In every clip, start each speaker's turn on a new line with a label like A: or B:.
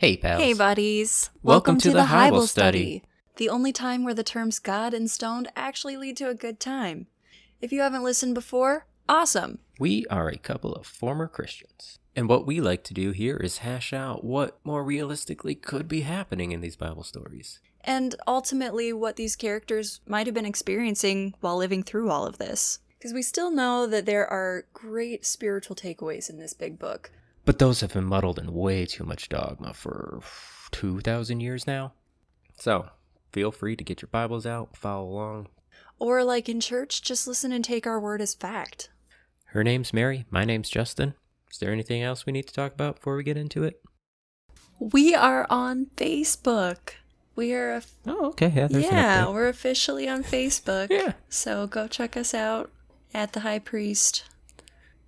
A: Hey, pals.
B: Hey, buddies.
A: Welcome to the Hybel Study.
B: The only time where the terms God and stoned actually lead to a good time. If you haven't listened before, awesome.
A: We are a couple of former Christians. And what we like to do here is hash out what more realistically could be happening in these Bible stories.
B: And ultimately, what these characters might have been experiencing while living through all of this. Because we still know that there are great spiritual takeaways in this big book.
A: But those have been muddled in way too much dogma for 2,000 years now. So, feel free to get your Bibles out, follow along.
B: Or, like in church, just listen and take our word as fact.
A: Her name's Mary, my name's Justin. Is there anything else we need to talk about before we get into it?
B: We are on Facebook. We are, a-
A: Oh, okay. Yeah,
B: yeah, we're officially on Facebook.
A: Yeah.
B: So go check us out at the High Priest.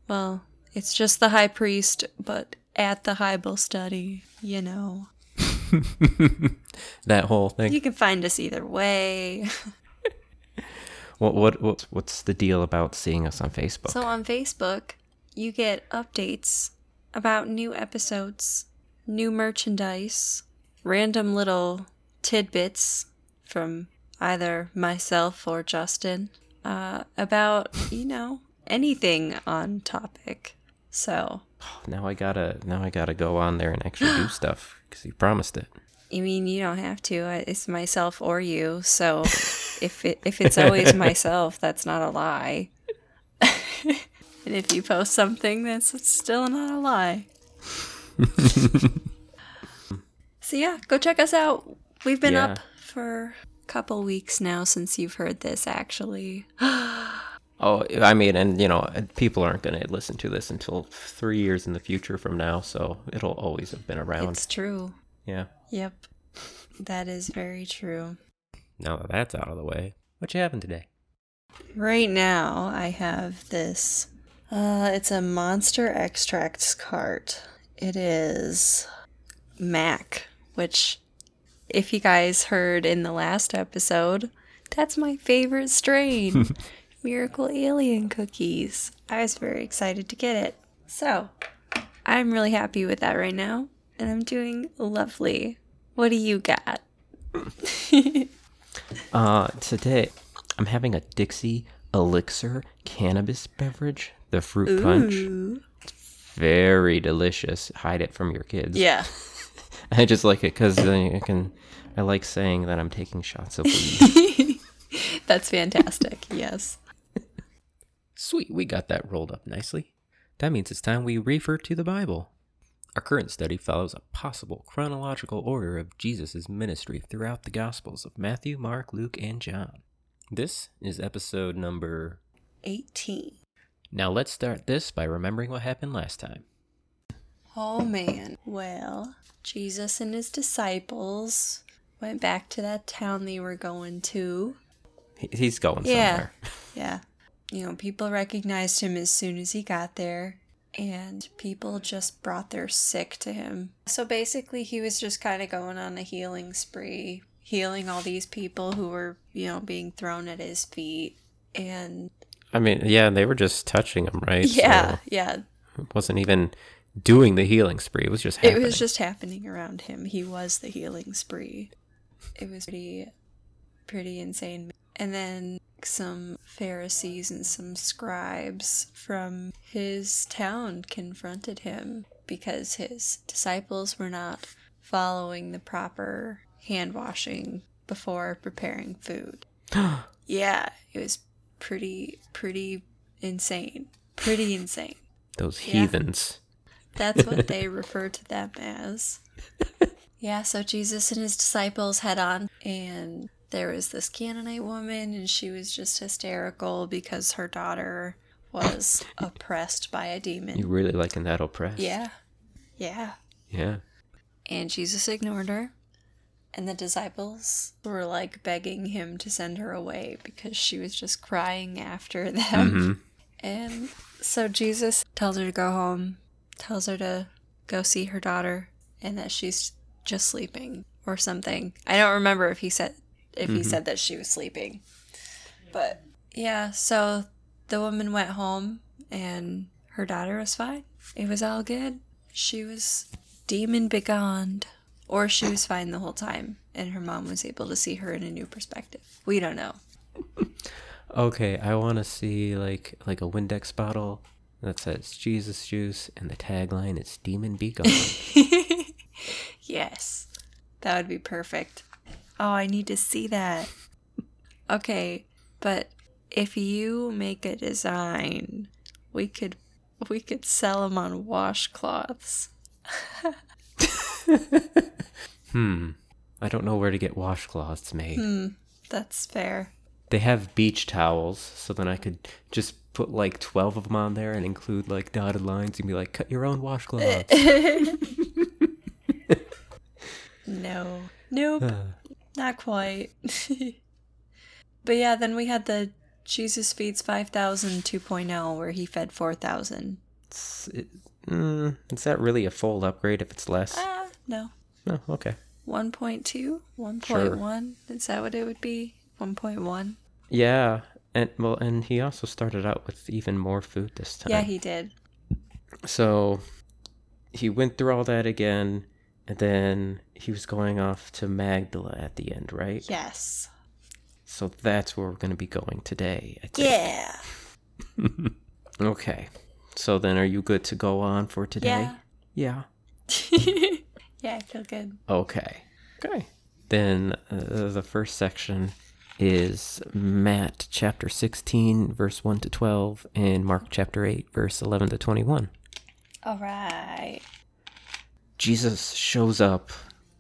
B: Well, it's just the High Priest, but at the Hybel Study, you know.
A: that whole thing.
B: You can find us either way.
A: What, what, what, what's the deal about seeing us on Facebook?
B: So on Facebook, you get updates about new episodes, new merchandise, random little tidbits from either myself or Justin uh, about, you know, anything on topic. So,
A: now I gotta, now I gotta go on there and actually do stuff because you promised it.
B: You mean, you don't have to. It's myself or you. So, if it if it's always myself, that's not a lie. and if you post something, that's still not a lie. so yeah, go check us out. We've been up for a couple weeks now since you've heard this. Actually,
A: Oh, I mean, and you know, people aren't gonna listen to this until three years in the future from now, so it'll always have been around.
B: it's true.
A: Yeah.
B: Yep, that is very true.
A: Now that that's out of the way, what you having today?
B: Right now, I have this. Uh, it's a Monster Extracts cart. It is Mac, which, if you guys heard in the last episode, that's my favorite strain. Miracle Alien Cookies. I was very excited to get it. So, I'm really happy with that right now, and I'm doing lovely. What do you got?
A: Uh, today I'm having a Dixie Elixir cannabis beverage, the fruit punch.
B: Ooh.
A: Very delicious. Hide it from your kids.
B: Yeah.
A: I just like it because I can. I like saying that I'm taking shots of weed.
B: That's fantastic. Yes.
A: Sweet, we got that rolled up nicely. That means it's time we refer to the Bible. Our current study follows a possible chronological order of Jesus' ministry throughout the Gospels of Matthew, Mark, Luke, and John. This is episode number.
B: 18.
A: Now let's start this by remembering what happened last time.
B: Oh man. Well, Jesus and his disciples went back to that town they were going to.
A: He's going
B: Yeah.
A: somewhere.
B: Yeah. You know, people recognized him as soon as he got there, and people just brought their sick to him. So basically, he was just kind of going on a healing spree, healing all these people who were, you know, being thrown at his feet. And
A: I mean, yeah, they were just touching him, right?
B: yeah,
A: So
B: yeah,
A: it wasn't even doing the healing spree. It was just
B: It
A: happening.
B: was just happening around him. He was the healing spree. It was pretty, pretty insane. And then some Pharisees and some scribes from his town confronted him because his disciples were not following the proper hand washing before preparing food. yeah, it was pretty, pretty insane. Pretty insane.
A: Those
B: Yeah.
A: heathens.
B: That's what they refer to them as. Yeah, so Jesus and his disciples head on, and there was this Canaanite woman, and she was just hysterical because her daughter was oppressed by a demon.
A: You really liking that oppressed?
B: Yeah, yeah.
A: Yeah.
B: And Jesus ignored her, and the disciples were like begging him to send her away because she was just crying after them.
A: Mm-hmm.
B: And so Jesus tells her to go home, tells her to go see her daughter, and that she's just sleeping or something. I don't remember if he said if he mm-hmm. said that she was sleeping. But yeah, so the woman went home and her daughter was fine. It was all good. She was demon begone Or she was fine the whole time and her mom was able to see her in a new perspective. We don't know.
A: Okay, I want to see like like a Windex bottle that says Jesus juice and the tagline is Demon Be Gone.
B: yes. That would be perfect. Oh, I need to see that. Okay, but if you make a design, we could we could sell them on washcloths.
A: hmm. I don't know where to get washcloths made.
B: Hmm, that's fair.
A: They have beach towels, so then I could just put like 12 of them on there and include like dotted lines and be like, cut your own washcloths.
B: no. Nope. Not quite. but yeah, then we had the Jesus Feeds 5000 2.0 where he fed 4,000.
A: It, mm, is that really a full upgrade if it's less?
B: Uh, no.
A: No, oh, okay.
B: 1.2? 1.1? Sure. Is that what it would be? 1.1?
A: Yeah. And well, and he also started out with even more food this time.
B: Yeah, he did.
A: So he went through all that again, and then he was going off to Magdala at the end, right?
B: Yes.
A: So that's where we're going to be going today.
B: Yeah.
A: okay. So then, are you good to go on for today?
B: Yeah. Yeah. yeah, I feel good.
A: Okay. Okay. Then uh, the first section is Matt chapter 16, verse 1 to 12, and Mark chapter 8, verse 11 to 21.
B: All right.
A: Jesus shows up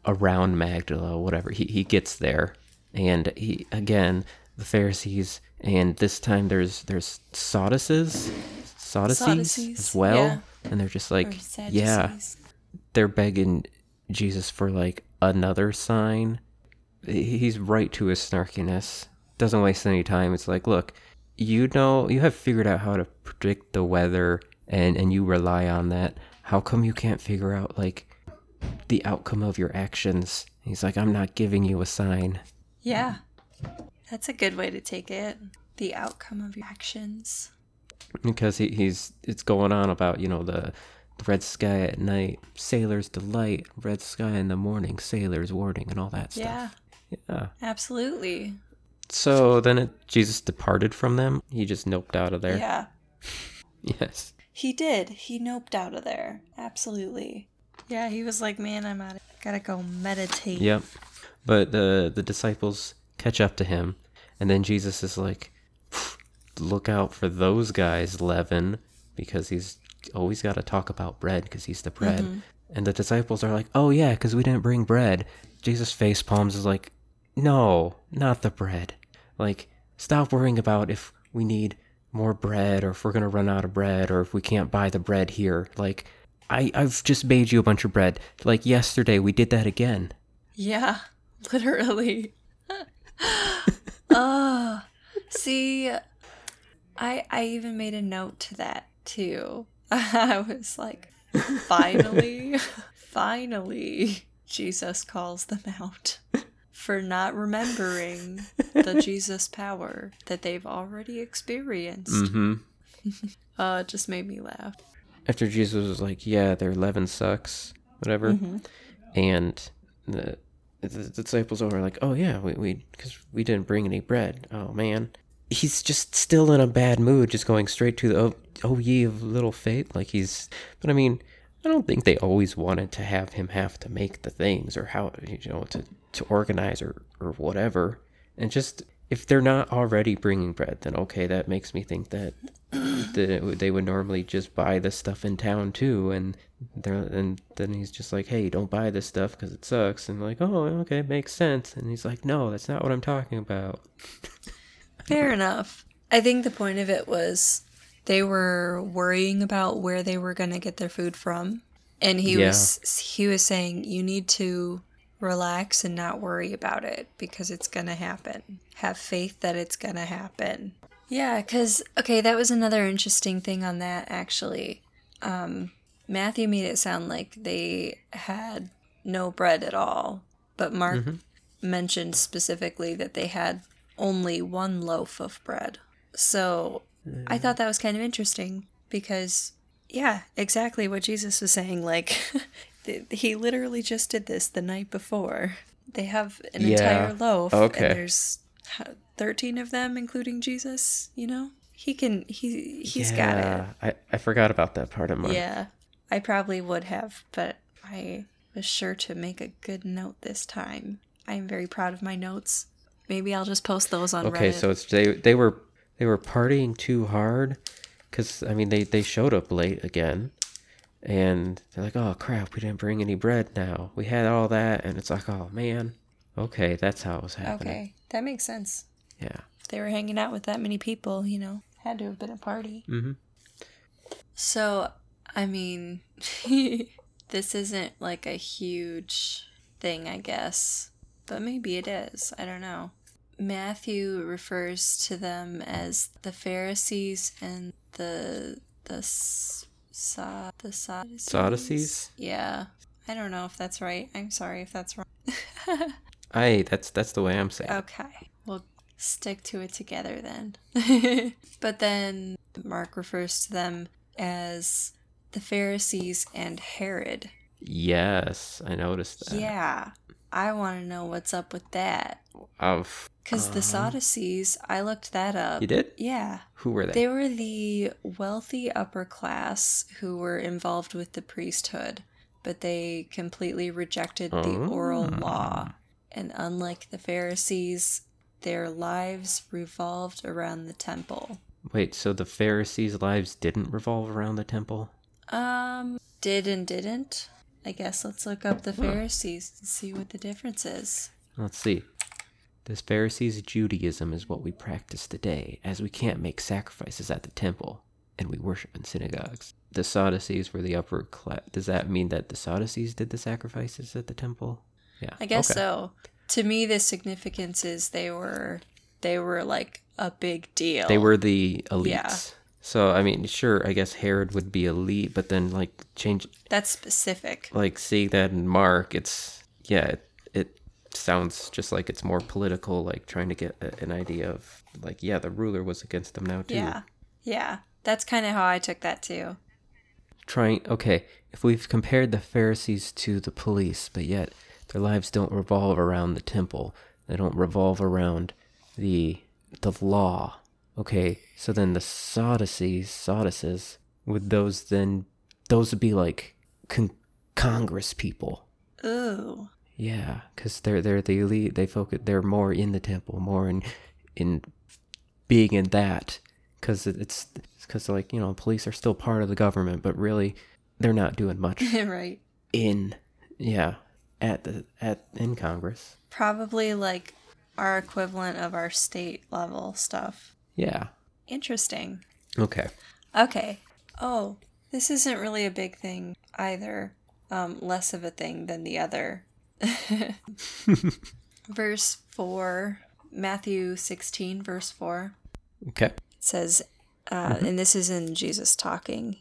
A: around Magdala, whatever. He, he gets there, and he, again, the Pharisees, and this time there's there's Sadducees, Sadducees, as well, yeah. and they're just like, yeah, they're begging Jesus for like another sign he's right to his snarkiness. Doesn't waste any time. It's like, look, you know, you have figured out how to predict the weather and and you rely on that. How come you can't figure out like the outcome of your actions? He's like, I'm not giving you a sign.
B: Yeah. That's a good way to take it. The outcome of your actions.
A: Because he, he's it's going on about, you know, the red sky at night, sailor's delight, red sky in the morning, sailor's warning, and all that stuff.
B: Yeah. Yeah. Absolutely.
A: So then it, Jesus departed from them. He just noped out of there.
B: Yeah.
A: yes.
B: He did. He noped out of there. Absolutely. Yeah, he was like, "Man, I'm out. Gotta go meditate."
A: Yep. But the the disciples catch up to him, and then Jesus is like, "Look out for those guys, leaven, because he's always got to talk about bread because he's the bread." Mm-hmm. And the disciples are like, "Oh yeah, because we didn't bring bread." Jesus face palms is like, no, not the bread. Like, stop worrying about if we need more bread or if we're going to run out of bread or if we can't buy the bread here. Like, I, I've just made you a bunch of bread. Like, yesterday we did that again.
B: Yeah, literally. oh, see, I, I even made a note to that too. I was like, finally, finally, Jesus calls them out for not remembering the Jesus power that they've already experienced.
A: Mm-hmm.
B: uh, just made me laugh.
A: After Jesus was like, "Yeah, their leaven sucks," whatever, mm-hmm. and the, the disciples were like, "Oh yeah, we we because we didn't bring any bread." Oh man, he's just still in a bad mood, just going straight to the oh, oh ye of little faith. Like he's, but I mean, I don't think they always wanted to have him have to make the things or how you know to to organize or or whatever. And just if they're not already bringing bread, then okay, that makes me think that the, they would normally just buy the stuff in town too. And they're and then he's just like, hey, don't buy this stuff because it sucks. And like, oh, okay, makes sense. And he's like, no, that's not what I'm talking about.
B: Fair enough. I think the point of it was they were worrying about where they were going to get their food from and he yeah. was he was saying you need to relax and not worry about it because it's going to happen have faith that it's going to happen yeah cuz okay that was another interesting thing on that actually um, matthew made it sound like they had no bread at all but mark mm-hmm. mentioned specifically that they had only one loaf of bread so I thought that was kind of interesting because, yeah, exactly what Jesus was saying. Like, he literally just did this the night before. They have an
A: Yeah.
B: entire loaf,
A: Okay.
B: and there's thirteen of them, including Jesus. You know, he can. He he's got it.
A: I, I forgot about that part of mine.
B: Yeah, I probably would have, but I was sure to make a good note this time. I am very proud of my notes. Maybe I'll just post those on
A: Okay,
B: Reddit.
A: so it's they they were they were partying too hard, because I mean they they showed up late again, and they're like, oh crap, we didn't bring any bread now. We had all that, and it's like, oh man. Okay, that's how it was happening.
B: okay, that makes sense.
A: Yeah.
B: If they were hanging out with that many people, you know, had to have been a party.
A: Mm-hmm.
B: So, I mean, this isn't like a huge thing, I guess, but maybe it is. I don't know. Matthew refers to them as the Pharisees and the the sa- the Sadducees.
A: Sadducees?
B: Yeah, I don't know if that's right. I'm sorry if that's wrong.
A: I that's that's the way I'm saying. it.
B: Okay, we'll stick to it together then. but then Mark refers to them as the Pharisees and Herod.
A: Yes, I noticed that.
B: Yeah, I want to know what's up with that.
A: Of
B: Because the
A: Um,
B: Sadducees, I looked that up.
A: you did?
B: Yeah.
A: Who were they?
B: They were the wealthy upper class who were involved with the priesthood, but they completely rejected the oral
A: Oh.
B: law. And unlike the Pharisees, their lives revolved around the temple.
A: Wait, so the Pharisees' lives didn't revolve around the temple?
B: Um, did and didn't. I guess let's look up the Pharisees and see what the difference is.
A: Let's see. This Pharisees' Judaism is what we practice today, as we can't make sacrifices at the temple, and we worship in synagogues. The Sadducees were the upper class. Does that mean that the Sadducees did the sacrifices at the temple? Yeah.
B: I guess
A: okay.
B: so. To me, the significance is they were they were like a big deal.
A: They were the elites.
B: Yeah.
A: So I mean, sure, I guess Herod would be elite, but then like change,
B: That's specific.
A: like seeing that in Mark, it's yeah, sounds just like it's more political, like trying to get a, an idea of like yeah, the ruler was against them now too.
B: Yeah. Yeah. That's kind of how I took that too.
A: Trying okay, if we've compared the Pharisees to the police, but yet their lives don't revolve around the temple, they don't revolve around the the law. Okay, so then the Sadducees, Sadducees, would those then those would be like con- Congress people.
B: Ooh.
A: Yeah, because they're they're the elite. They focus. They're more in the temple, more in in being in that. Because it's because like you know, police are still part of the government, but really they're not doing much
B: right.
A: in yeah at the at in Congress.
B: Probably like our equivalent of our state level stuff.
A: Yeah.
B: Interesting.
A: Okay.
B: Okay. Oh, this isn't really a big thing either. Um, less of a thing than the other. verse 4, Matthew 16, verse 4.
A: Okay.
B: It says, uh, and this is in Jesus talking.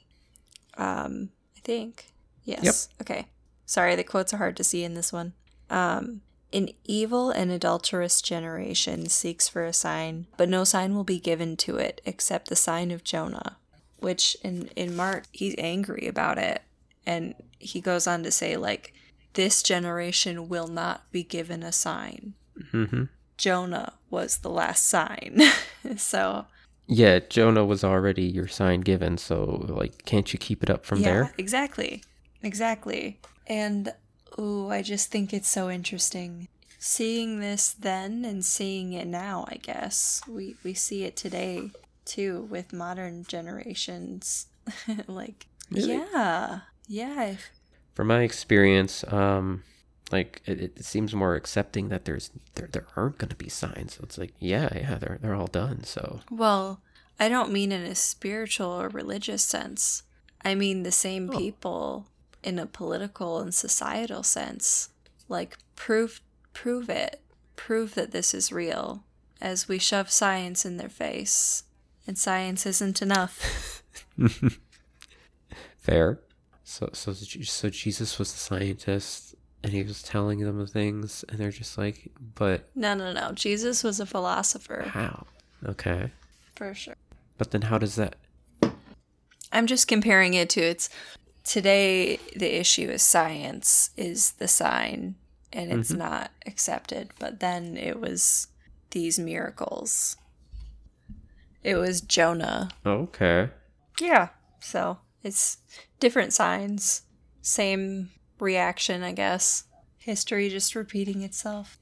B: Um, I think. Yes. Okay. Sorry, the quotes are hard to see in this one. Um, an evil and adulterous generation seeks for a sign, but no sign will be given to it except the sign of Jonah. Which in in Mark he's angry about it, and he goes on to say like, this generation will not be given a sign.
A: Mm-hmm.
B: Jonah was the last sign. so
A: Yeah, Jonah was already your sign given, so like, can't you keep it up from
B: yeah,
A: there?
B: Exactly. Exactly. And ooh, I just think it's so interesting. Seeing this then and seeing it now, I guess. We we see it today too with modern generations. like
A: Really?
B: yeah. Yeah. if-
A: From my experience, um, like it, it seems more accepting that there's there there aren't going to be signs. So it's like, yeah, yeah, they're they're all done. So
B: Well, I don't mean in a spiritual or religious sense. I mean the same
A: Oh.
B: people in a political and societal sense. Like prove prove it. Prove that this is real as we shove science in their face. And science isn't enough.
A: fair. So so so Jesus was the scientist, and he was telling them the things, and they're just like, but
B: no, no, no. Jesus was a philosopher
A: how? Okay,
B: for sure.
A: but then how does that?
B: I'm just comparing it to it's today the issue is science is the sign and it's
A: Mhm.
B: not accepted. But then it was these miracles. It was Jonah.
A: Okay.
B: Yeah. So it's different signs, same reaction, I guess. History just repeating itself.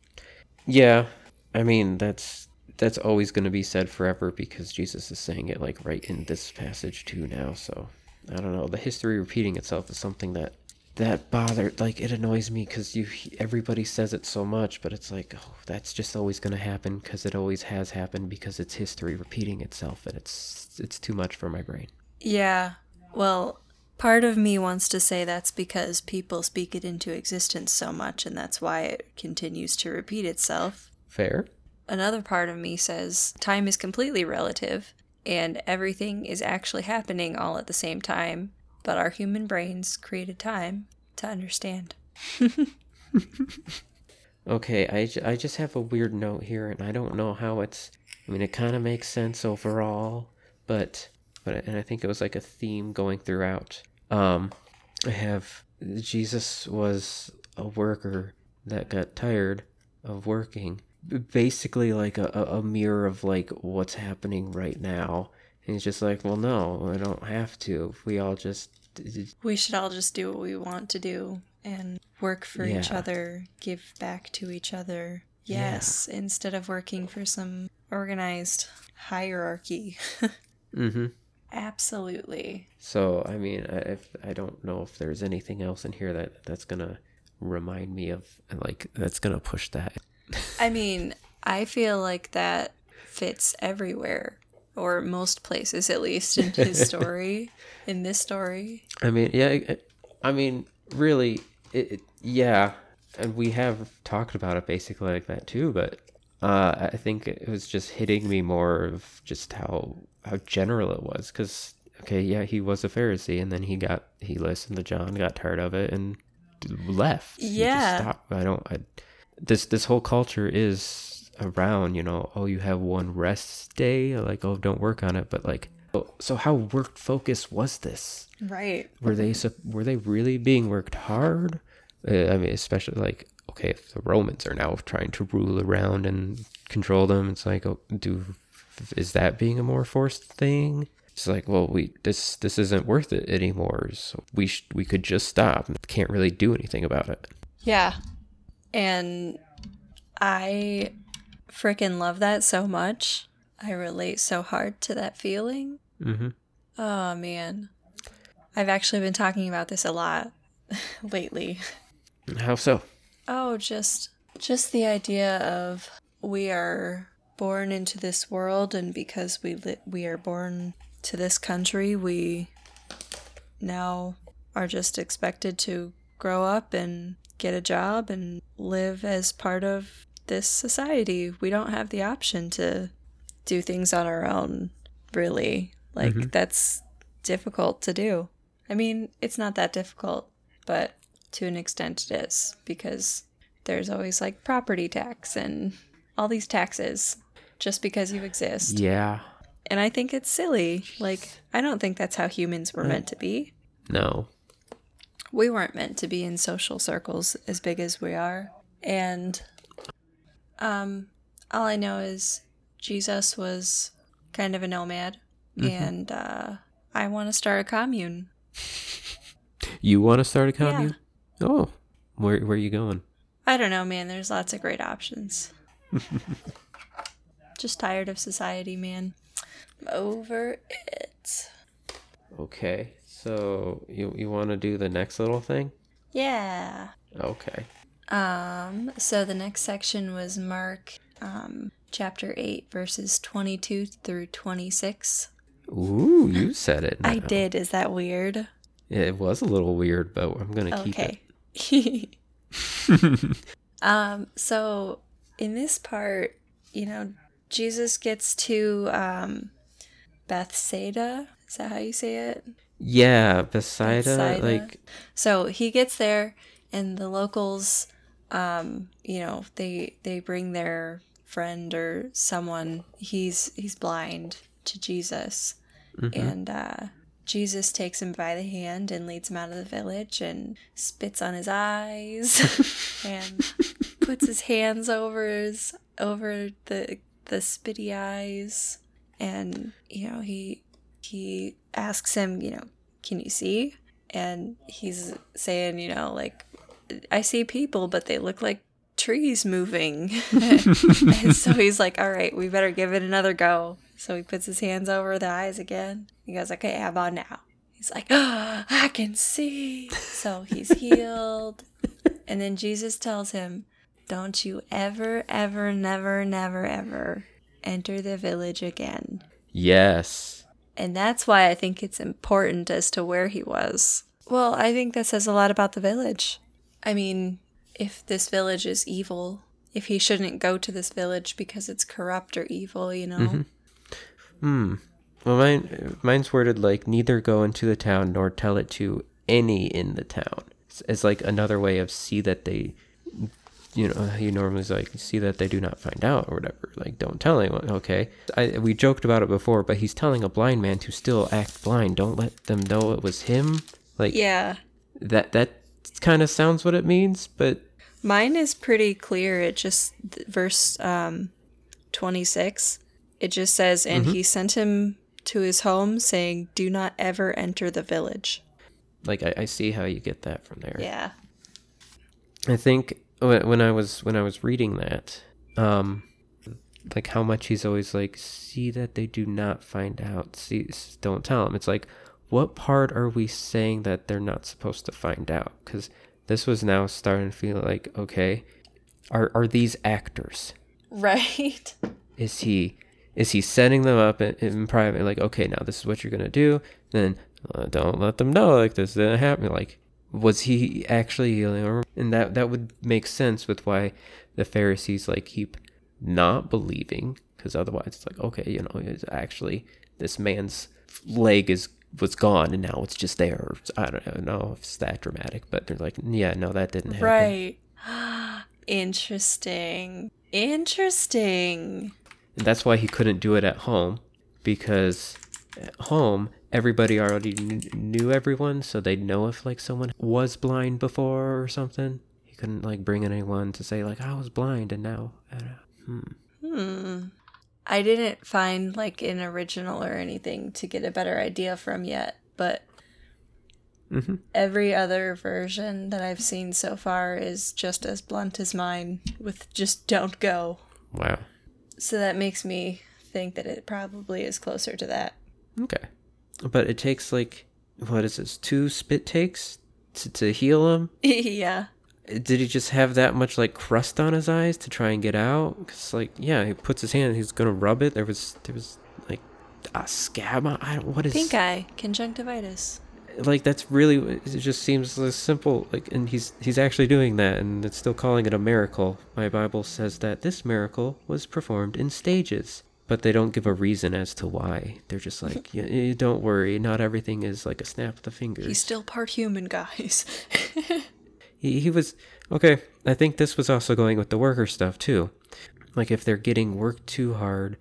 A: Yeah. I mean, that's that's always going to be said forever because Jesus is saying it like right in this passage too now. So, I don't know. The history repeating itself is something that that bothered like it annoys me cuz you everybody says it so much, but it's like, oh, that's just always going to happen cuz it always has happened because it's history repeating itself and it's it's too much for my brain.
B: Yeah. Well, part of me wants to say that's because people speak it into existence so much and that's why it continues to repeat itself.
A: Fair?
B: Another part of me says time is completely relative and everything is actually happening all at the same time, but our human brains created time to understand.
A: Okay, I, I just have a weird note here, and I don't know how it's. I mean, it kind of makes sense overall, but but and I think it was like a theme going throughout. Um, I have Jesus was a worker that got tired of working, basically like a, a mirror of like what's happening right now. And he's just like, well, no, I don't have to. If we all just
B: We should all just do what we want to do and work for each other, give back to each other.
A: Yeah.
B: Yes, instead of working for some organized hierarchy.
A: mm-hmm.
B: Absolutely.
A: So I mean, I, if I don't know if there's anything else in here that that's gonna remind me of like that's gonna push that.
B: I mean, I feel like that fits everywhere, or most places at least in his story, in this story.
A: I mean, yeah, I mean, really, it, it yeah, and we have talked about it basically like that too. But uh, I think it was just hitting me more of just how how general it was because okay, yeah, he was a Pharisee, and then he got he listened to John, got tired of it, and left.
B: Yeah.
A: stopped. I don't. I, this this whole culture is around. You know, oh, you have one rest day, like oh, don't work on it, but like. oh, So how work focused was this?
B: Right.
A: were they were they really being worked hard? Uh, I mean, especially like okay, if the Romans are now trying to rule around and control them, it's like, oh, do is that being a more forced thing? It's like, well, we this this isn't worth it anymore. So we sh- we could just stop. Can't really do anything about it.
B: Yeah. And I freaking love that so much. I relate so hard to that feeling.
A: Mm-hmm.
B: Oh man. I've actually been talking about this a lot lately.
A: How so?
B: Oh, just just the idea of we are born into this world and because we li- we are born to this country, we now are just expected to grow up and get a job and live as part of this society. We don't have the option to do things on our own, really. Like mm-hmm. that's difficult to do. I mean, it's not that difficult, but to an extent it is because there's always like property tax and all these taxes just because you exist.
A: Yeah.
B: And I think it's silly. Like, I don't think that's how humans were meant to be.
A: No.
B: We weren't meant to be in social circles as big as we are. And um all I know is Jesus was kind of a nomad and uh I want to start a commune.
A: You want to start a commune? Oh, where where are you going?
B: I don't know, man. There's lots of great options. Just tired of society, man. I'm over it.
A: Okay. So you you want to do the next little thing?
B: Yeah.
A: Okay.
B: Um, so the next section was Mark um, chapter 8, verses 22 through 26.
A: Ooh, you said it.
B: I did. Is that weird?
A: It was a little weird, but I'm gonna keep it.
B: Um, so in this part, you know, Jesus gets to um, Bethsaida. Is that how you say it?
A: Yeah, Bethsaida,
B: Bethsaida.
A: like
B: So he gets there, and the locals, um, you know, they they bring their friend or someone. He's he's blind to Jesus, and uh, Jesus takes him by the hand and leads him out of the village and spits on his eyes and puts his hands over his over the the spitty eyes and you know he he asks him, you know, can you see? And he's saying, you know, like I see people but they look like trees moving. and so he's like, all right, we better give it another go. So he puts his hands over the eyes again. He goes, okay, how about now? He's like, oh, I can see. So he's healed. and then Jesus tells him, don't you ever, ever, never, never, ever enter the village again.
A: Yes.
B: And that's why I think it's important as to where he was. Well, I think that says a lot about the village. I mean, if this village is evil, if he shouldn't go to this village because it's corrupt or evil, you know? Mm-hmm.
A: Hmm. Well, mine mine's worded like neither go into the town nor tell it to any in the town. It's, it's like another way of see that they, you know, he normally is like see that they do not find out or whatever. Like don't tell anyone. Okay, I we joked about it before, but he's telling a blind man to still act blind. Don't let them know it was him. Like
B: Yeah.
A: that that kind of sounds what it means, but
B: Mine is pretty clear. It just, verse um, 26, it just says, And he sent him to his home, saying, Do not ever enter the village.
A: like I, I see how you get that from there.
B: Yeah.
A: I think when I was when I was reading that, um, like how much he's always like, see that they do not find out. See, don't tell them. It's like, what part are we saying that they're not supposed to find out? Because this was now starting to feel like, okay, are are these actors?
B: Right.
A: Is he is he setting them up in, in private? Like, okay, now this is what you're gonna do. Then uh, don't let them know like this didn't happen. Like, was he actually healing? Or, and that that would make sense with why the Pharisees like keep not believing, because otherwise it's like, okay, you know, it's actually this man's leg is was gone and now it's just there. I don't know if it's that dramatic, but they're like, yeah, no, that didn't happen.
B: Right. Interesting. Interesting.
A: And that's why he couldn't do it at home because at home everybody already kn- knew everyone, so they'd know if like someone was blind before or something. He couldn't like bring anyone to say like I was blind and now. I don't- Hmm.
B: Hmm. I didn't find like an original or anything to get a better idea from yet, but
A: Mhm.
B: every other version that I've seen so far is just as blunt as mine with just don't go.
A: Wow.
B: So that makes me think that it probably is closer to that.
A: Okay. But it takes like what is this? Two spit takes to, to heal him.
B: yeah.
A: Did he just have that much like crust on his eyes to try and get out? Because like yeah, he puts his hand, he's gonna rub it. There was there was like a scab. on- I don't what is
B: Pink eye, conjunctivitis.
A: Like that's really it just seems simple like and he's he's actually doing that and it's still calling it a miracle. My bible says that this miracle was performed in stages but they don't give a reason as to why. They're just like yeah, eh, don't worry. Not everything is like a snap of the fingers.
B: He's still part human, guys.
A: he, he was okay i think this was also going with the worker stuff too. Like if they're getting worked too hard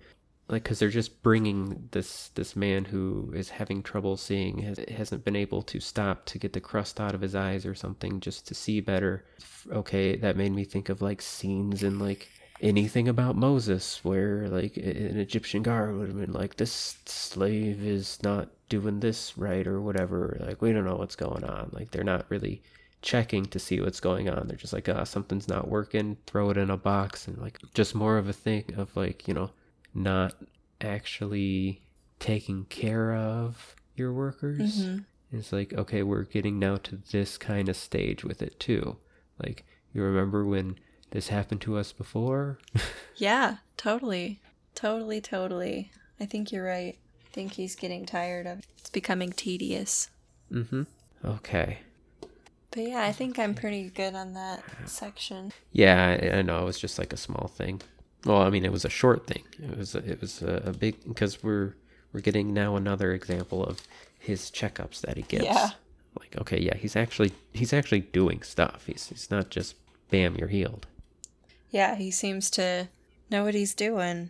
A: like because they're just bringing this this man who is having trouble seeing has, hasn't been able to stop to get the crust out of his eyes or something just to see better. Okay that made me think of like scenes in like anything about moses where like an egyptian guard would have been like this slave is not doing this right or whatever. Like we don't know what's going on. Like they're not really checking to see what's going on. They're just like ah something's not working. Throw it in a box and like just more of a thing of like you know not actually taking care of your workers.
B: Mhm.
A: It's like, okay, we're getting now to this kind of stage with it too. Like, you remember when this happened to us before?
B: yeah, totally. Totally, totally. I think you're right. I think he's getting tired of it. It's becoming tedious.
A: mm hmm. Okay.
B: But yeah, I think I'm pretty good on that section.
A: Yeah, I, I know. It was just like a small thing. Well, I mean, it was a short thing. It was it was a, a big because we're we're getting now another example of his checkups that he gets.
B: Yeah.
A: Like, okay, yeah, he's actually he's actually doing stuff. He's he's not just bam, you're healed.
B: Yeah, he seems to know what he's doing.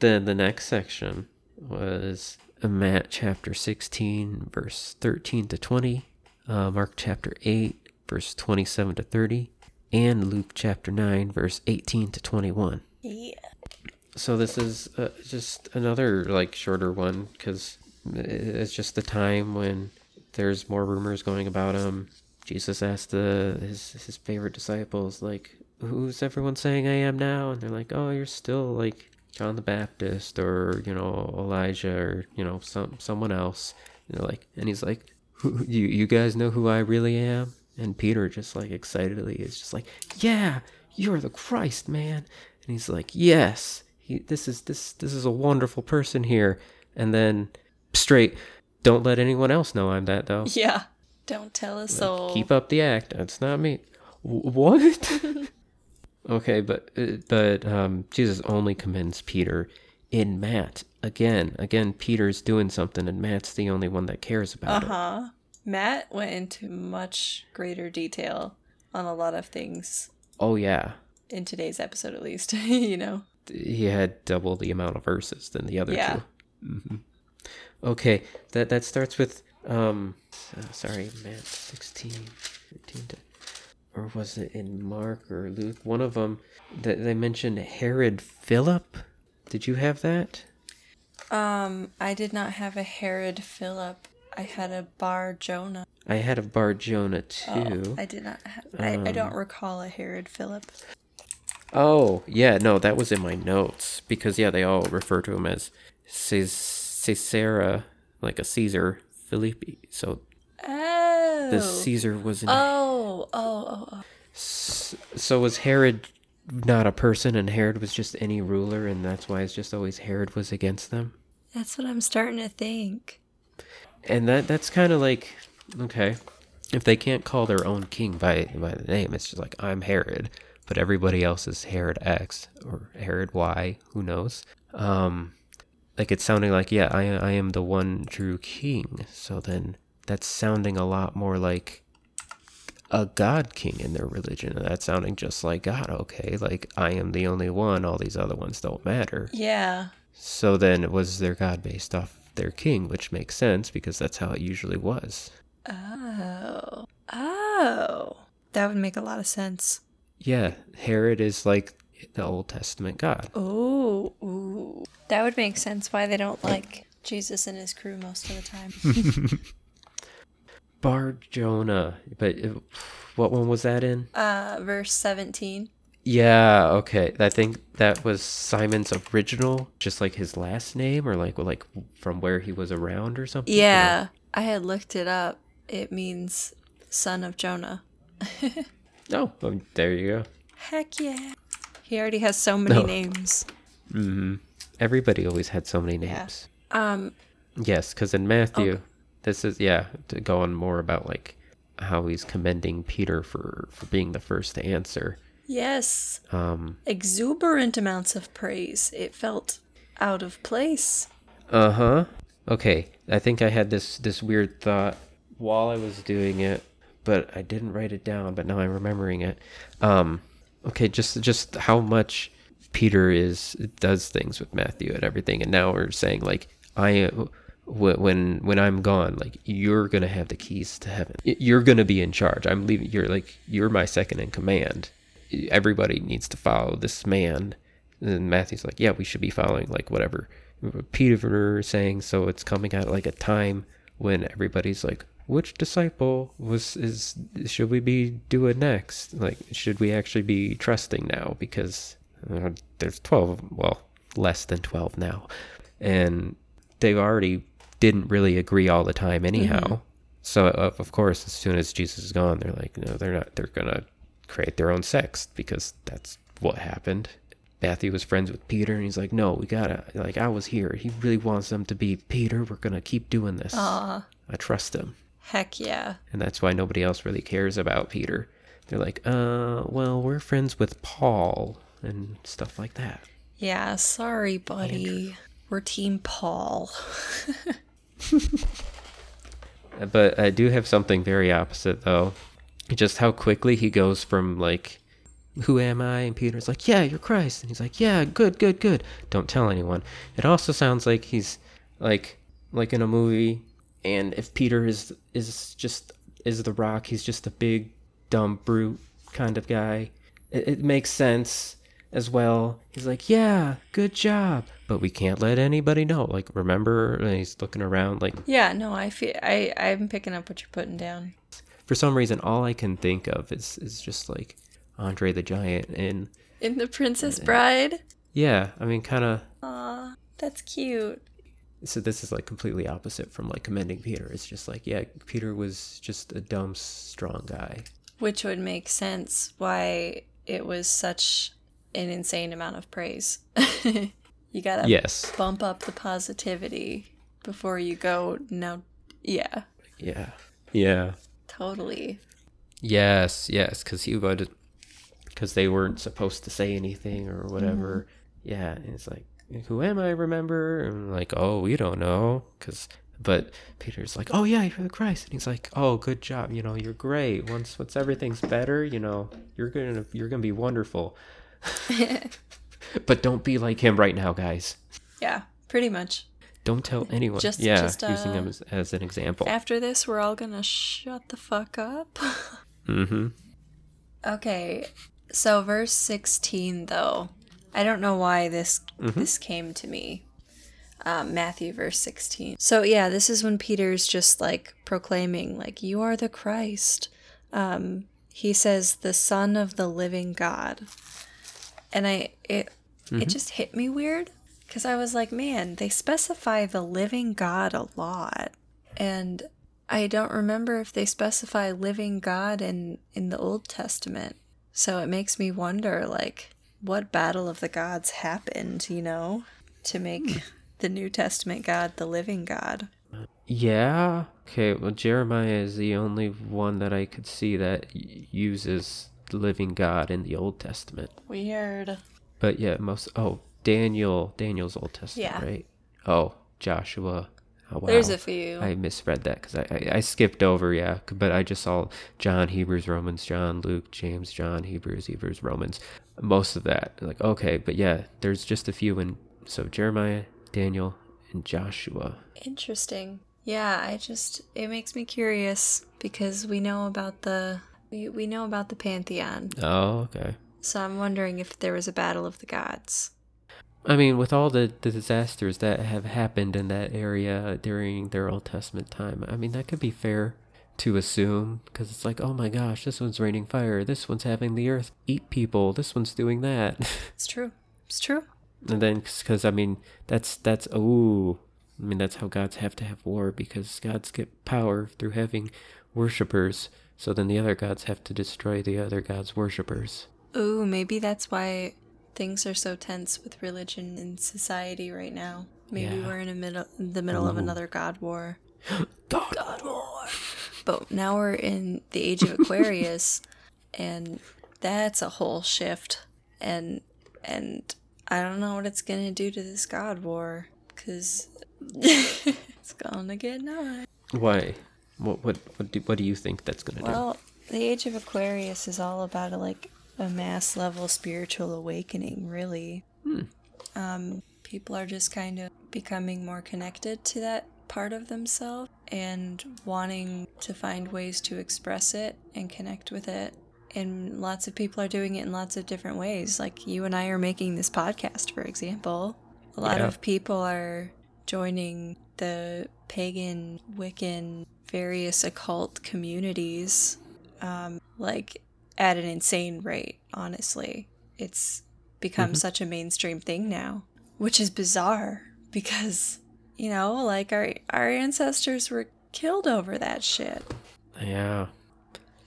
A: Then the next section was Matt chapter 16, verse 13 to 20, uh, Mark chapter 8, verse 27 to 30, and Luke chapter 9, verse 18 to 21.
B: Yeah.
A: So this is uh, just another like shorter one because it's just the time when there's more rumors going about him. Jesus asked the, his his favorite disciples like, "Who's everyone saying I am now?" And they're like, "Oh, you're still like John the Baptist or you know Elijah or you know some someone else." And they're like, and he's like, who, "You you guys know who I really am?" And Peter just like excitedly is just like, "Yeah, you're the Christ, man." And he's like, "Yes." He, this is this this is a wonderful person here. And then straight, don't let anyone else know I'm that though.
B: Yeah. Don't tell a soul.
A: Keep up the act. That's not me. W- what? okay, but uh, but um, Jesus only commends Peter in Matt again. Again, Peter's doing something, and Matt's the only one that cares about it.
B: Uh huh. Matt went into much greater detail on a lot of things
A: Oh yeah,
B: in today's episode, at least. you know.
A: he had double the amount of verses than the other
B: Yeah.
A: two. hmm Okay, that that starts with um, uh, sorry, Matt sixteen, 13 to, or was it in Mark or Luke? One of them that they mentioned Herod Philip. Did you have that?
B: Um, I did not have a Herod Philip. I had a Bar Jonah.
A: I had a Bar Jonah
B: Oh,
A: too.
B: I did not have. I, I don't recall a Herod Philip.
A: Oh, yeah, no, that was in my notes because yeah, they all refer to him as Caesarea, like a Caesar Philippi. So
B: Oh.
A: the Caesar was in
B: Oh, oh, oh, oh.
A: S- So was Herod not a person, and Herod was just any ruler, and that's why it's just always Herod was against them?
B: That's what I'm starting to think.
A: And that that's kind of like okay, if they can't call their own king by by the name, it's just like I'm Herod, but everybody else is Herod X or Herod Y, who knows? Um, like it's sounding like yeah, I I am the one true king. So then that's sounding a lot more like a god king in their religion and that's sounding just like god okay like i am the only one all these other ones don't matter
B: Yeah.
A: so then was their god based off their king which makes sense because that's how it usually was
B: Oh. Oh. That would make a lot of sense.
A: Yeah herod is like the old testament god
B: Oh. Ooh. That would make sense why they don't like Jesus and his crew most of the time.
A: bar jonah but uh, what one was that in
B: uh, verse 17.
A: yeah okay i think that was simon's original just like his last name or like like from where he was around or something
B: Yeah. I had looked it up. It means son of Jonah.
A: oh well, there you go
B: Heck yeah. He already has so many
A: No.
B: names.
A: hmm Everybody always had so many
B: Yeah.
A: names.
B: Um,
A: Yes, because in Matthew, this is yeah to go on more about like how he's commending Peter for for being the first to answer.
B: yes.
A: Um.
B: Exuberant amounts of praise. It felt out of place.
A: Uh huh. Okay, I think I had this this weird thought while I was doing it, but I didn't write it down. But now I'm remembering it. Um. Okay, just just how much Peter is does things with Matthew and everything, and now we're saying like I wh- when when I'm gone, like you're gonna have the keys to heaven. You're gonna be in charge. I'm leaving. You're like you're my second in command. Everybody needs to follow this man. And Matthew's like, yeah, we should be following like whatever Peter saying. So it's coming at like a time when everybody's like, which disciple was is should we be doing next? Like, should we actually be trusting now? Because uh, there's twelve, well, less than twelve now, and they already didn't really agree all the time anyhow. So of, of course, as soon as Jesus is gone, they're like, no, they're not. They're gonna create their own sects because that's what happened. Matthew was friends with Peter, and he's like, no, we gotta. Like, I was here. He really wants them to be Peter. We're gonna keep doing this.
B: Aw.
A: I trust him,
B: Heck yeah.
A: and that's why nobody else really cares about Peter. They're like, uh, well, we're friends with Paul and stuff like that.
B: Yeah, sorry, buddy. We're Team Paul.
A: But I do have something very opposite though. Just how quickly he goes from like, "Who am I?" and Peter's like, "Yeah, you're Christ," and he's like, "Yeah, good, good, good. Don't tell anyone." It also sounds like he's like like in a movie, and if Peter is is just is the Rock, he's just a big dumb brute kind of guy. It, it makes sense as well. He's like, yeah, good job, but we can't let anybody know. Like, remember? And he's looking around like.
B: Yeah, no, I feel I I'm picking up what you're putting down.
A: For some reason, all I can think of is is just like Andre the Giant in
B: In the Princess Bride.
A: Yeah, I mean, kind of.
B: Aw, that's cute.
A: So this is like completely opposite from like commending Peter. It's just like, yeah, Peter was just a dumb, strong guy.
B: Which would make sense why it was such an insane amount of praise. you gotta
A: Yes.
B: bump up the positivity before you go. Now, yeah,
A: Yeah. Yeah.
B: totally.
A: Yes. Yes. Because he would, because they weren't supposed to say anything or whatever. Mm-hmm. Yeah. And it's like, who am I? Remember? And like, oh, we don't know. Because, but Peter's like, oh yeah, you're the Christ, and he's like, oh, good job. You know, you're great. Once once everything's better, you know, you're gonna you're gonna be wonderful. but don't be like him right now, guys.
B: Yeah, pretty much.
A: Don't tell anyone.
B: Just-
A: yeah,
B: just,
A: using
B: uh,
A: him as, as an example.
B: After this, we're all gonna shut the fuck up.
A: mm-hmm.
B: Okay, so verse 16 though. I don't know why this this came to me. Um, Matthew verse 16. So yeah, this is when Peter's just like proclaiming like you are the Christ. Um, he says the son of the living God. And I it it just hit me weird cuz I was like, man, they specify the living God a lot. And I don't remember if they specify living God in in the Old Testament. So it makes me wonder like what battle of the gods happened, you know, to make hmm. the New Testament God the living God.
A: Yeah. Okay. Well, Jeremiah is the only one that I could see that y- uses the living God in the Old Testament.
B: Weird.
A: But yeah, most. Oh, Daniel. Daniel's Old Testament,
B: Yeah.
A: right? Oh, Joshua. Oh, wow.
B: There's a few.
A: I misread that because I, I I skipped over, yeah. But I just saw John, Hebrews, Romans, John, Luke, James, John, Hebrews, Hebrews, Romans. Most of that, like okay, but yeah, there's just a few And So Jeremiah, Daniel, and Joshua.
B: Interesting. Yeah, I just it makes me curious because we know about the we, we know about the pantheon.
A: Oh, okay.
B: So I'm wondering if there was a battle of the gods.
A: I mean, with all the, the disasters that have happened in that area during their Old Testament time, I mean, that could be fair to assume because it's like, oh my gosh, this one's raining fire, this one's having the earth eat people, this one's doing that.
B: It's true. It's true.
A: and then, because I mean, that's, that's, ooh, I mean, that's how gods have to have war because gods get power through having worshippers. So then the other gods have to destroy the other gods' worshippers.
B: Ooh, maybe that's why things are so tense with religion in society right now. Maybe
A: Yeah.
B: we're in a middle, the middle of another god war.
A: God.
B: God war. But now we're in the age of Aquarius, and that's a whole shift. And and I don't know what it's gonna do to this god war, cause it's gonna get nuts.
A: Why? What, what, what, do, what do you think that's going to do?
B: Well, the age of Aquarius is all about a, like a mass level spiritual awakening, really. Um, people are just kind of becoming more connected to that part of themselves and wanting to find ways to express it and connect with it. And lots of people are doing it in lots of different ways. Like you and I are making this podcast, for example. A lot
A: Yeah.
B: of people are joining the pagan, Wiccan, various occult communities, um, like at an insane rate, honestly. It's become mm-hmm. such a mainstream thing now, which is bizarre because, you know, like our, our ancestors were killed over that shit.
A: Yeah.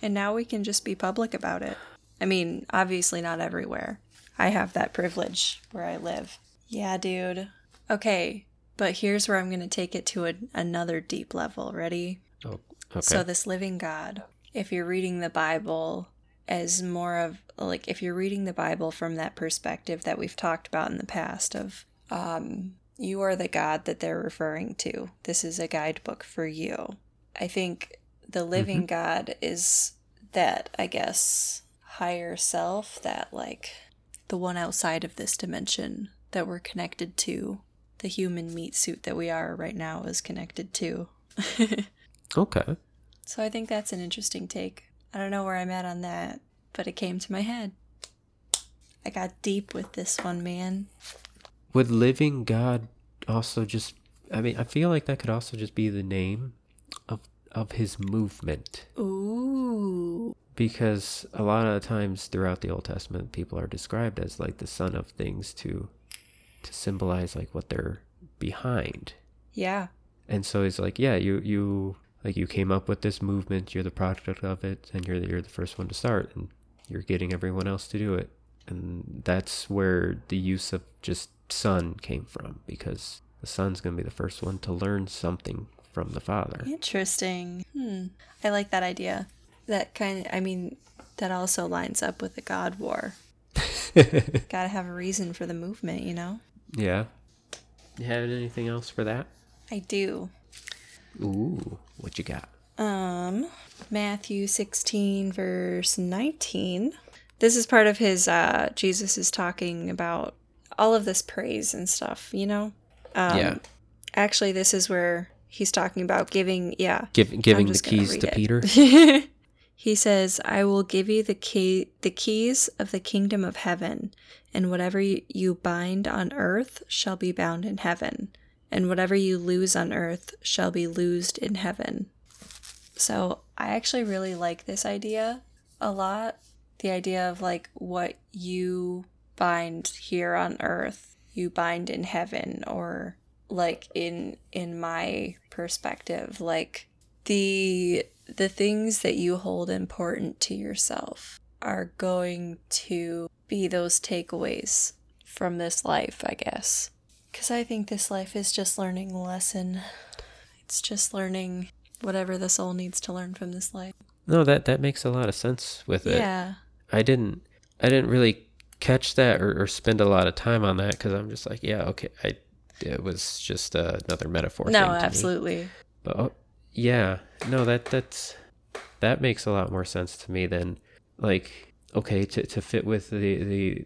B: And now we can just be public about it. I mean, obviously not everywhere. I have that privilege where I live. Yeah, dude. Okay, but here's where I'm going to take it to a, another deep level. Ready?
A: Oh, okay.
B: So, this living God, if you're reading the Bible as more of like, if you're reading the Bible from that perspective that we've talked about in the past, of um, you are the God that they're referring to, this is a guidebook for you. I think the living God is that, I guess, higher self, that like the one outside of this dimension that we're connected to. the human meat suit that we are right now is connected to.
A: Okay.
B: so I think that's an interesting take. I don't know where I'm at on that, but it came to my head. I got deep with this one, man.
A: Would living God also just I mean, I feel like that could also just be the name of of his movement.
B: Ooh.
A: Because a lot of the times throughout the Old Testament people are described as like the son of things to to symbolize like what they're behind.
B: Yeah.
A: And so it's like, yeah, you you like you came up with this movement, you're the product of it, and you're you're the first one to start, and you're getting everyone else to do it, and that's where the use of just son came from, because the son's gonna be the first one to learn something from the father.
B: Interesting. Hmm. I like that idea. That kind of, I mean, that also lines up with the God War. Gotta have a reason for the movement, you know?
A: Yeah. You have anything else for that?
B: I do.
A: Ooh, what you got?
B: Um, Matthew 16, verse 19. This is part of his, uh, Jesus is talking about all of this praise and stuff, you know? Um,
A: Yeah.
B: Actually, this is where he's talking about giving, yeah.
A: Give, giving the keys to
B: it.
A: Peter.
B: he says, "I will give you the key, the keys of the kingdom of heaven, and whatever you, you bind on earth shall be bound in heaven, and whatever you lose on earth shall be loosed in heaven." So I actually really like this idea a lot. The idea of like what you bind here on earth, you bind in heaven, or like in in my perspective, like the the things that you hold important to yourself are going to be those takeaways from this life, I guess. Cuz I think this life is just learning a lesson. It's just learning whatever the soul needs to learn from this life.
A: no, that that makes a lot of sense with it.
B: Yeah.
A: I didn't I didn't really catch that or, or spend a lot of time on that because I'm just like, yeah, okay, I it was just uh, another metaphor.
B: No,
A: thing to me.
B: absolutely.
A: But oh, yeah, no, that that's that makes a lot more sense to me than like okay to to fit with the the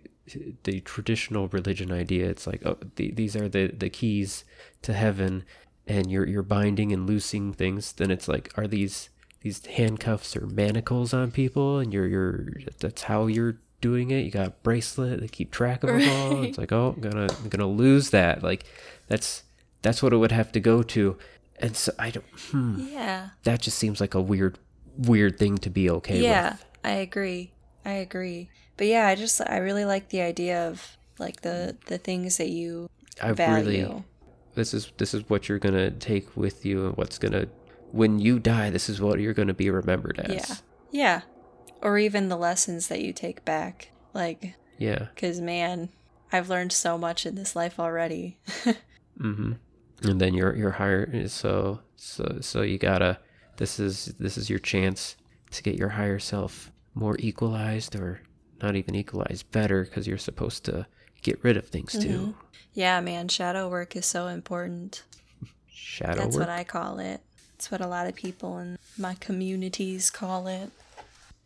A: the traditional religion idea. It's like oh, the, these are the the keys to heaven, and you're you're binding and loosing things. Then it's like are these these handcuffs or manacles on people, and you're you're that's how you're doing it. You got a bracelet. They keep track of them all.
B: Right.
A: It's like oh, I'm gonna I'm gonna lose that. Like that's that's what it would have to go to. And so I don't. Hmm
B: Yeah.
A: that just seems like a weird weird thing to be okay
B: yeah,
A: with.
B: Yeah, I agree. I agree. But yeah, I just I really like the idea of like the the things that you
A: I
B: value.
A: really this is this is what you're gonna take with you and what's gonna when you die, this is what you're gonna be remembered as.
B: Yeah. Yeah. Or even the lessons that you take back. Like,
A: Yeah.
B: because man, I've learned so much in this life already.
A: Mm-hmm. And then your your higher so so so you gotta this is this is your chance to get your higher self more equalized or not even equalize better because you're supposed to get rid of things
B: Mm-hmm.
A: too.
B: yeah, man, shadow work is so important.
A: Shadow work.
B: That's
A: work.
B: what I call it. It's what a lot of people in my communities call it.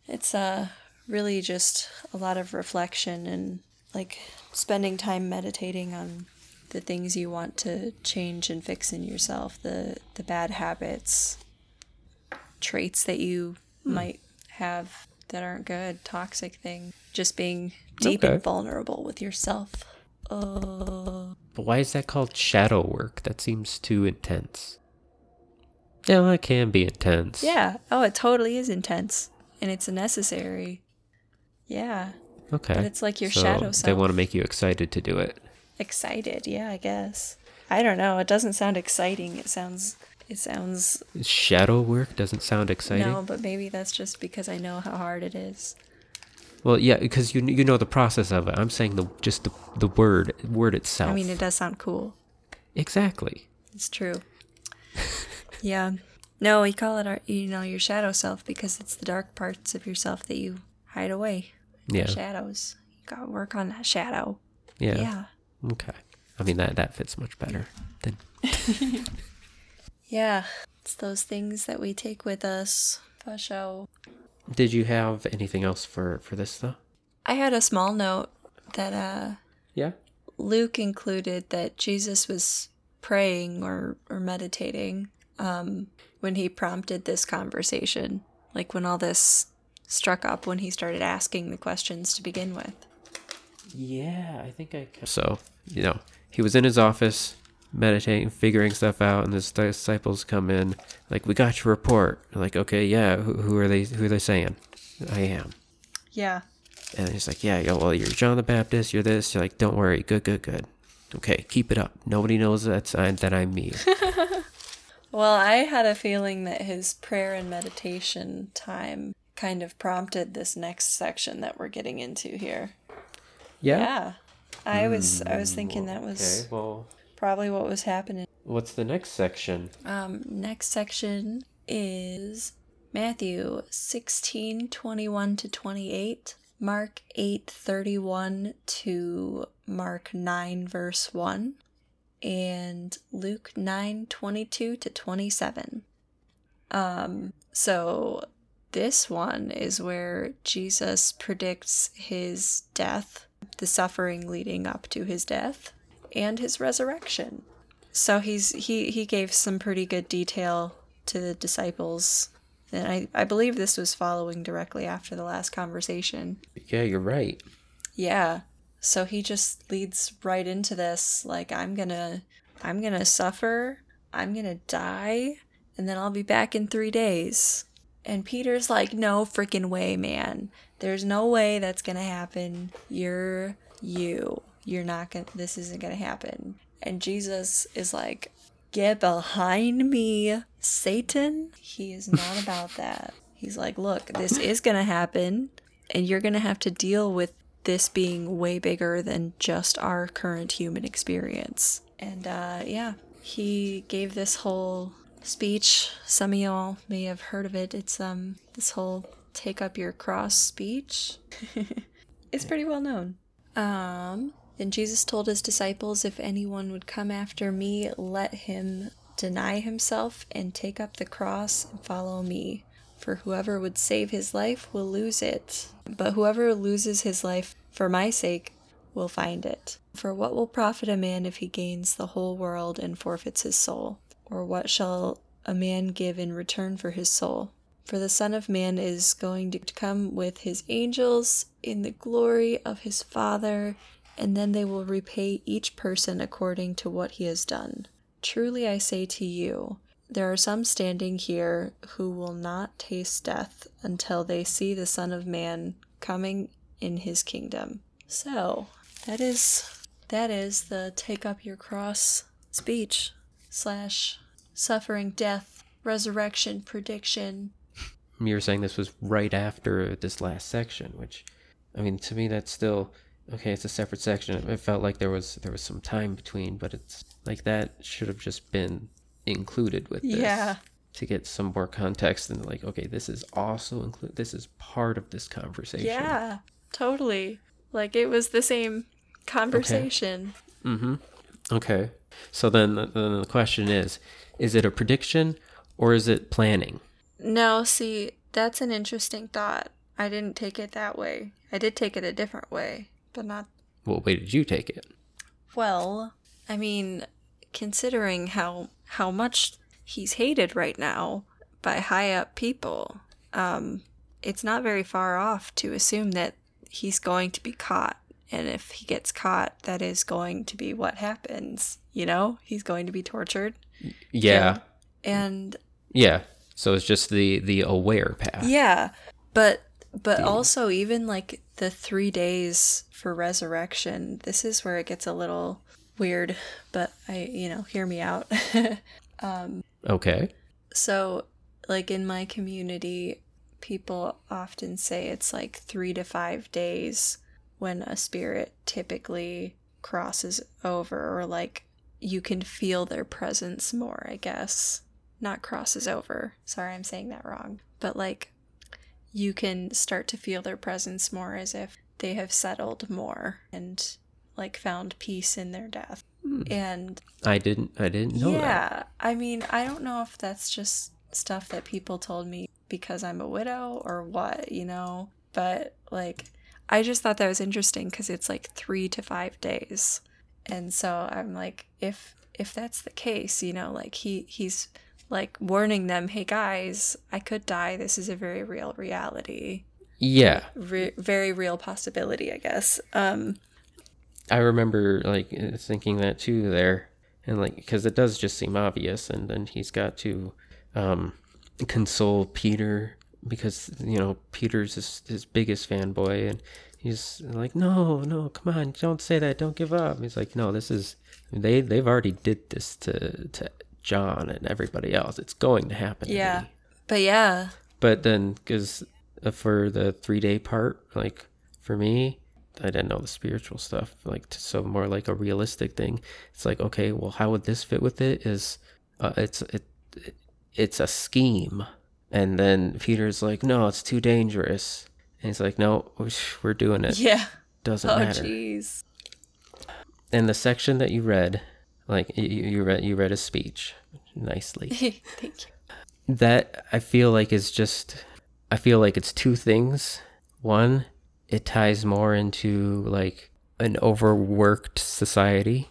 B: It's uh really just a lot of reflection and like spending time meditating on the things you want to change and fix in yourself, the the bad habits, traits that you might have that aren't good, toxic thing. Just being deep
A: Okay.
B: and vulnerable with yourself. Uh,
A: But why is that called shadow work? That seems too intense. Yeah, it can be intense.
B: Yeah. Oh, it totally is intense. And it's necessary. Yeah.
A: Okay.
B: But it's like your
A: So
B: shadow
A: They
B: self.
A: want to make you excited to do it.
B: Excited. Yeah, I guess. I don't know. It doesn't sound exciting. It sounds. It sounds.
A: Shadow work doesn't sound exciting.
B: No, but maybe that's just because I know how hard it is.
A: Well, yeah, because you you know the process of it. I'm saying the just the the word word itself.
B: I mean, it does sound cool.
A: exactly.
B: It's true. yeah. No, we call it our, you know, your shadow self because it's the dark parts of yourself that you hide away.
A: Yeah.
B: Shadows. You gotta work on that shadow.
A: Yeah.
B: yeah.
A: Okay. I mean that that fits much better than
B: Yeah, it's those things that we take with us for show.
A: Did you have anything else for for this though?
B: I had a small note that uh
A: Yeah.
B: Luke included that Jesus was praying or, or meditating um, when he prompted this conversation, like when all this struck up, when he started asking the questions to begin with.
A: Yeah, I think I. So you know, he was in his office meditating, figuring stuff out, and the disciples come in, like, "We got your report." like, okay, yeah, who, who are they? Who are they saying? I am.
B: Yeah.
A: And he's like, yeah, yo, well, you're John the Baptist. You're this. You're like, don't worry. Good, good, good. Okay, keep it up. Nobody knows that I, that I'm me.
B: well, I had a feeling that his prayer and meditation time kind of prompted this next section that we're getting into here.
A: Yeah.
B: Yeah. I was I was hmm, thinking that was
A: okay, well,
B: probably what was happening.
A: What's the next section?
B: Um, next section is Matthew 16, 21 to 28, Mark 8, 31 to Mark 9, verse 1, and Luke 9, 22 to 27. Um, so this one is where Jesus predicts his death, the suffering leading up to his death, and his resurrection. So he's he he gave some pretty good detail to the disciples. And I, I believe this was following directly after the last conversation.
A: Yeah, you're right.
B: Yeah. So he just leads right into this like I'm going to I'm going to suffer, I'm going to die, and then I'll be back in 3 days. And Peter's like, "No freaking way, man. There's no way that's going to happen. You're you. You're not going to this isn't going to happen." And Jesus is like, Get behind me, Satan. He is not about that. He's like, Look, this is going to happen, and you're going to have to deal with this being way bigger than just our current human experience. And uh, yeah, he gave this whole speech. Some of y'all may have heard of it. It's um this whole take up your cross speech. it's pretty well known. Um then Jesus told his disciples, If anyone would come after me, let him deny himself and take up the cross and follow me. For whoever would save his life will lose it, but whoever loses his life for my sake will find it. For what will profit a man if he gains the whole world and forfeits his soul? Or what shall a man give in return for his soul? For the Son of Man is going to come with his angels in the glory of his Father and then they will repay each person according to what he has done. Truly I say to you, there are some standing here who will not taste death until they see the Son of Man coming in his kingdom. So, that is that is the take up your cross speech slash suffering death resurrection prediction
A: you're saying this was right after this last section which i mean to me that's still okay, it's a separate section. It felt like there was there was some time between, but it's like that should have just been included with this.
B: Yeah.
A: To get some more context and like, okay, this is also include this is part of this conversation.
B: Yeah, totally. Like it was the same conversation.
A: Okay. Mm-hmm. Okay. So then, then the question is, is it a prediction or is it planning?
B: No, see, that's an interesting thought. I didn't take it that way. I did take it a different way but not.
A: What way did you take it?
B: Well, I mean, considering how how much he's hated right now by high up people, um, it's not very far off to assume that he's going to be caught. And if he gets caught, that is going to be what happens. You know, he's going to be tortured.
A: Yeah.
B: And
A: yeah, so it's just the the aware path.
B: Yeah, but but also even like the three days for resurrection, this is where it gets a little weird, but I, you know, hear me out.
A: um, okay.
B: So, like in my community, people often say it's like three to five days when a spirit typically crosses over, or like you can feel their presence more, I guess. Not crosses over. Sorry, I'm saying that wrong. But like you can start to feel their presence more as if they have settled more and like found peace in their death. Mm. And
A: I didn't I didn't know
B: yeah,
A: that.
B: I mean, I don't know if that's just stuff that people told me because I'm a widow or what, you know, but like I just thought that was interesting cuz it's like 3 to 5 days. And so I'm like, if if that's the case, you know, like he he's like warning them, hey guys, I could die. This is a very real reality,
A: Yeah.
B: Re- very real possibility, I guess. Um,
A: I remember like uh, thinking that too there, and like because it does just seem obvious, and then he's got to um, console Peter because you know Peter's his, his biggest fanboy, and he's like, no, no, come on, don't say that, don't give up. He's like, no, this is they they've already did this to to John and everybody else. It's going to happen. to
B: yeah,
A: me."
B: but yeah,
A: But then, because for the three day part, like for me, I didn't know the spiritual stuff. Like, t- so more like a realistic thing. It's like, okay, well, how would this fit with it? Is uh, it's it, it it's a scheme, and then Peter's like, no, it's too dangerous, and he's like, no, we're doing it.
B: yeah.
A: Doesn't matter.
B: Oh,
A: matter.
B: jeez.
A: And the section that you read, like you, you read, you read a speech nicely.
B: Thank you.
A: that I feel like is just I feel like it's two things. One, it ties more into like an overworked society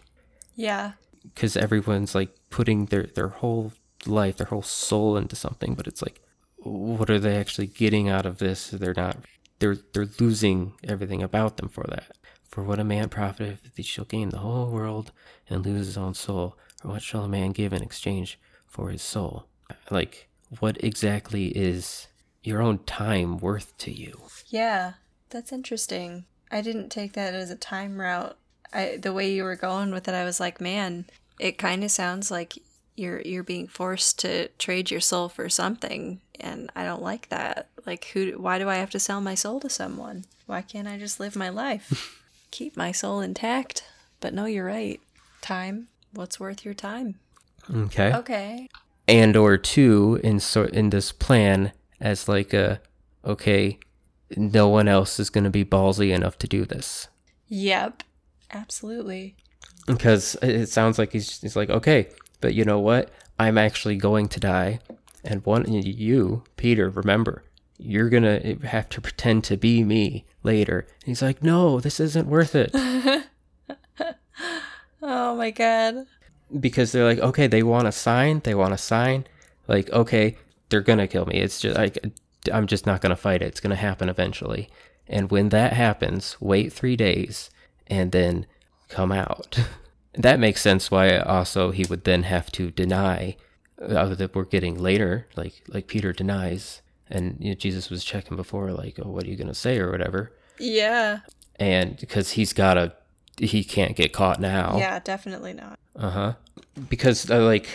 B: Yeah,
A: because everyone's like putting their their whole life, their whole soul into something, but it's like what are they actually getting out of this? They're not they're they're losing everything about them for that. For what a man profiteth if he shall gain the whole world and lose his own soul, or what shall a man give in exchange for his soul? Like what exactly is your own time worth to you?
B: yeah. That's interesting. I didn't take that as a time route. I the way you were going with it, I was like, man, it kind of sounds like you're you're being forced to trade your soul for something, and I don't like that. Like, who? Why do I have to sell my soul to someone? Why can't I just live my life, keep my soul intact? But no, you're right. Time. What's worth your time?
A: Okay.
B: Okay.
A: and or two in sort in this plan as like a okay no one else is going to be ballsy enough to do this
B: Yep. Absolutely.
A: because it it sounds like he's he's like okay but you know what i'm actually going to die and one you peter remember you're going to have to pretend to be me later and he's like no this isn't worth it
B: Oh my god.
A: because they're like, okay, they want a sign, they want a sign, like, okay, they're gonna kill me. It's just like I'm just not gonna fight it. It's gonna happen eventually. And when that happens, wait three days and then come out. that makes sense. Why also he would then have to deny uh, that we're getting later, like like Peter denies, and you know, Jesus was checking before, like, oh, what are you gonna say or whatever,
B: Yeah.
A: and because he's gotta, he can't get caught now.
B: Yeah, definitely not.
A: Uh huh. Because uh, like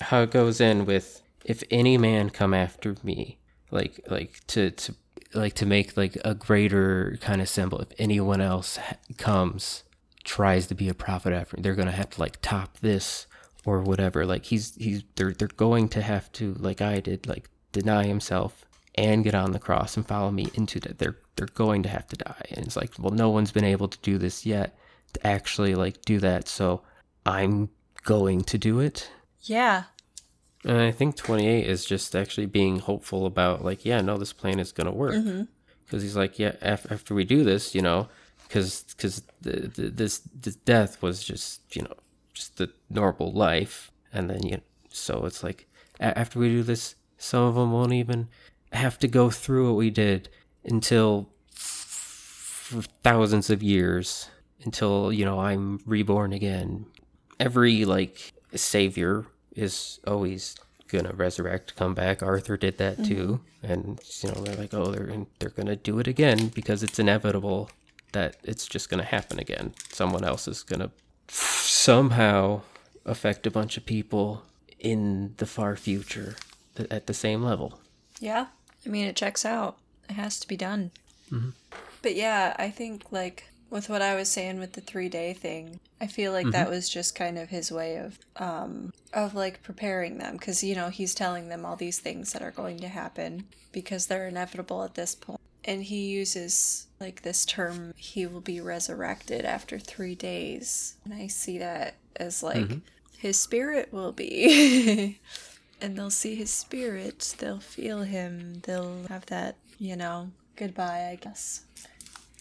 A: how it goes in with if any man come after me, like like to to like to make like a greater kind of symbol. If anyone else ha- comes tries to be a prophet after, me, they're gonna have to like top this or whatever. Like he's he's they're they're going to have to like I did like deny himself and get on the cross and follow me into that. They're they're going to have to die. And it's like well, no one's been able to do this yet to actually like do that. So I'm going to do it.
B: Yeah.
A: And I think 28 is just actually being hopeful about, like, yeah, no, this plan is going to work. Mm-hmm. Because he's like, yeah, af- after we do this, you know, because because the, the, this, this death was just, you know, just the normal life. And then, you so it's like, a- after we do this, some of them won't even have to go through what we did until thousands of years until you know I'm reborn again. Every like savior is always gonna resurrect, come back. Arthur did that mm-hmm. too, and you know they're like, oh, they're they're gonna do it again because it's inevitable that it's just gonna happen again. Someone else is gonna somehow affect a bunch of people in the far future th- at the same level.
B: Yeah. I mean, it checks out. It has to be done. Mm-hmm. But yeah, I think, like, with what I was saying with the three day thing, I feel like that mm-hmm. was just kind of his way of, um, of like preparing them. Cause, you know, he's telling them all these things that are going to happen because they're inevitable at this point. And he uses, like, this term, he will be resurrected after three days. And I see that as, like, mm-hmm. his spirit will be. and they'll see his spirit, they'll feel him, they'll have that, you know, goodbye, I guess.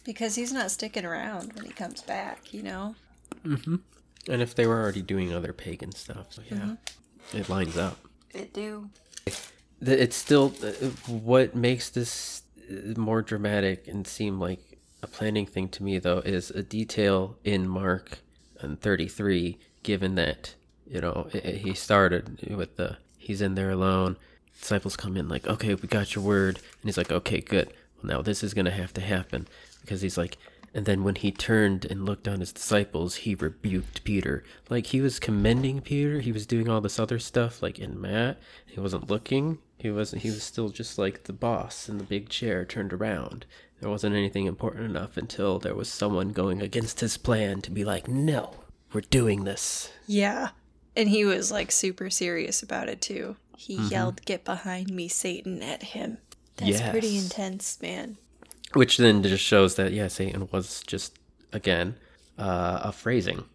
B: Because he's not sticking around when he comes back, you know? Mm-hmm.
A: And if they were already doing other pagan stuff, so yeah, it lines up.
B: It do.
A: It's still uh, what makes this uh, more dramatic and seem like a planning thing to me, though, is a detail in Mark and 33, given that, you know, he started with the, he's in there alone. Disciples come in, like, okay, we got your word. And he's like, okay, good. Well, now this is going to have to happen. Because he's like, and then when he turned and looked on his disciples, he rebuked Peter. Like he was commending Peter. He was doing all this other stuff, like in Matt. He wasn't looking. He wasn't. He was still just like the boss in the big chair, turned around. There wasn't anything important enough until there was someone going against his plan to be like, "No, we're doing this."
B: Yeah. And he was like super serious about it too. He yelled, Get behind me, Satan, at him. That's pretty intense, man.
A: Which then just shows that yeah, Satan was just again uh, a phrasing,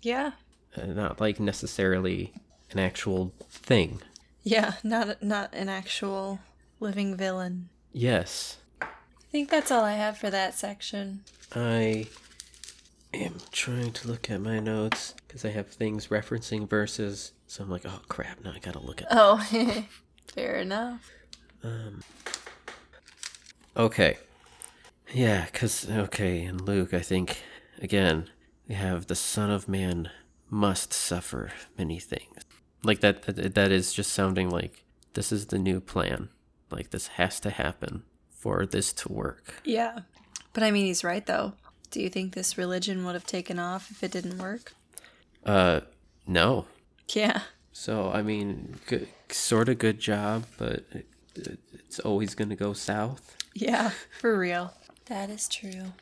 B: Yeah.
A: uh, not like necessarily an actual thing.
B: Yeah, not not an actual living villain.
A: Yes.
B: I think that's all I have for that section.
A: I am trying to look at my notes because I have things referencing verses. So I'm like, oh crap, now I gotta look at.
B: Oh, fair enough. Um.
A: Okay. Yeah, because, okay, in Luke, I think, again, we have the Son of Man must suffer many things. Like, that, that, that is just sounding like this is the new plan. Like, this has to happen for this to work.
B: Yeah. But I mean, he's right, though. Do you think this religion would have taken off if it didn't work?
A: Uh, no.
B: Yeah.
A: So, I mean, good, sort of good job, but it, it, it's always going to go south.
B: Yeah, for real. That is true.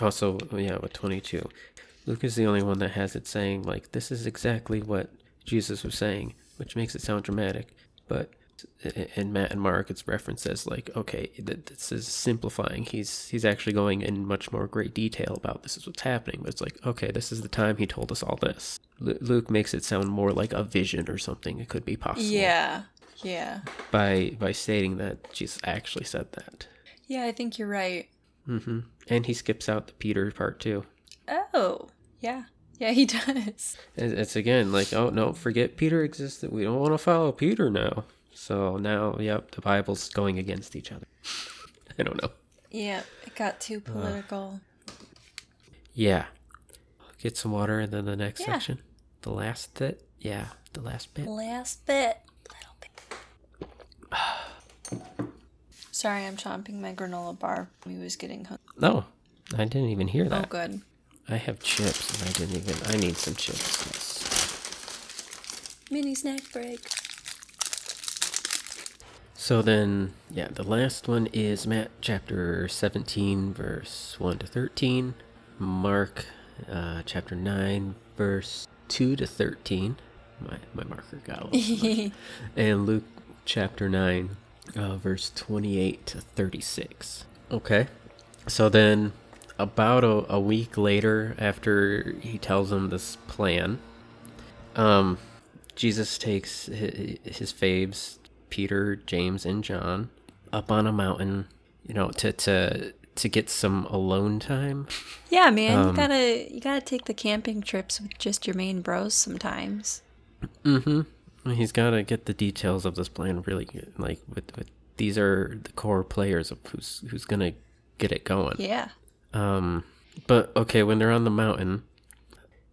A: Also, yeah, with 22. Luke is the only one that has it saying, like, this is exactly what Jesus was saying, which makes it sound dramatic. But in Matt and Mark, it's referenced as, like, okay, this is simplifying. He's he's actually going in much more great detail about this is what's happening. But it's like, okay, this is the time he told us all this. Lu Luke makes it sound more like a vision or something. It could be possible.
B: Yeah. Yeah.
A: By, by stating that Jesus actually said that.
B: Yeah, I think you're right.
A: Mm-hmm. And he skips out the Peter part, too.
B: Oh, yeah. Yeah, he does.
A: It's again like, oh no, forget Peter existed. We don't want to follow Peter now. So now, yep, the Bible's going against each other. I don't know.
B: Yeah, it got too uh, political.
A: Yeah. Get some water and then the next
B: Yeah.
A: section. The last bit. Yeah, the last bit.
B: Last bit. Little bit. Sorry, I'm chomping my granola bar. We was getting hungry.
A: No, I didn't even hear
B: oh,
A: that.
B: Oh, good.
A: I have chips and I didn't even. I need some chips.
B: Mini snack break.
A: So then, yeah, the last one is Matt chapter 17, verse 1 to 13. Mark uh, chapter 9, verse 2 to 13. My, my marker got a little. And Luke chapter 9, uh, verse 28 to 36. Okay. So then, about a, a week later, after he tells them this plan, um, Jesus takes his, his faves, Peter, James, and John, up on a mountain, you know, to to to get some alone time.
B: Yeah, man,
A: Um,
B: you gotta you gotta take the camping trips with just your main bros sometimes.
A: Mm-hmm. He's got to get the details of this plan really good. Like with, with these are the core players of who's who's gonna get it going.
B: Yeah.
A: Um, but okay, when they're on the mountain,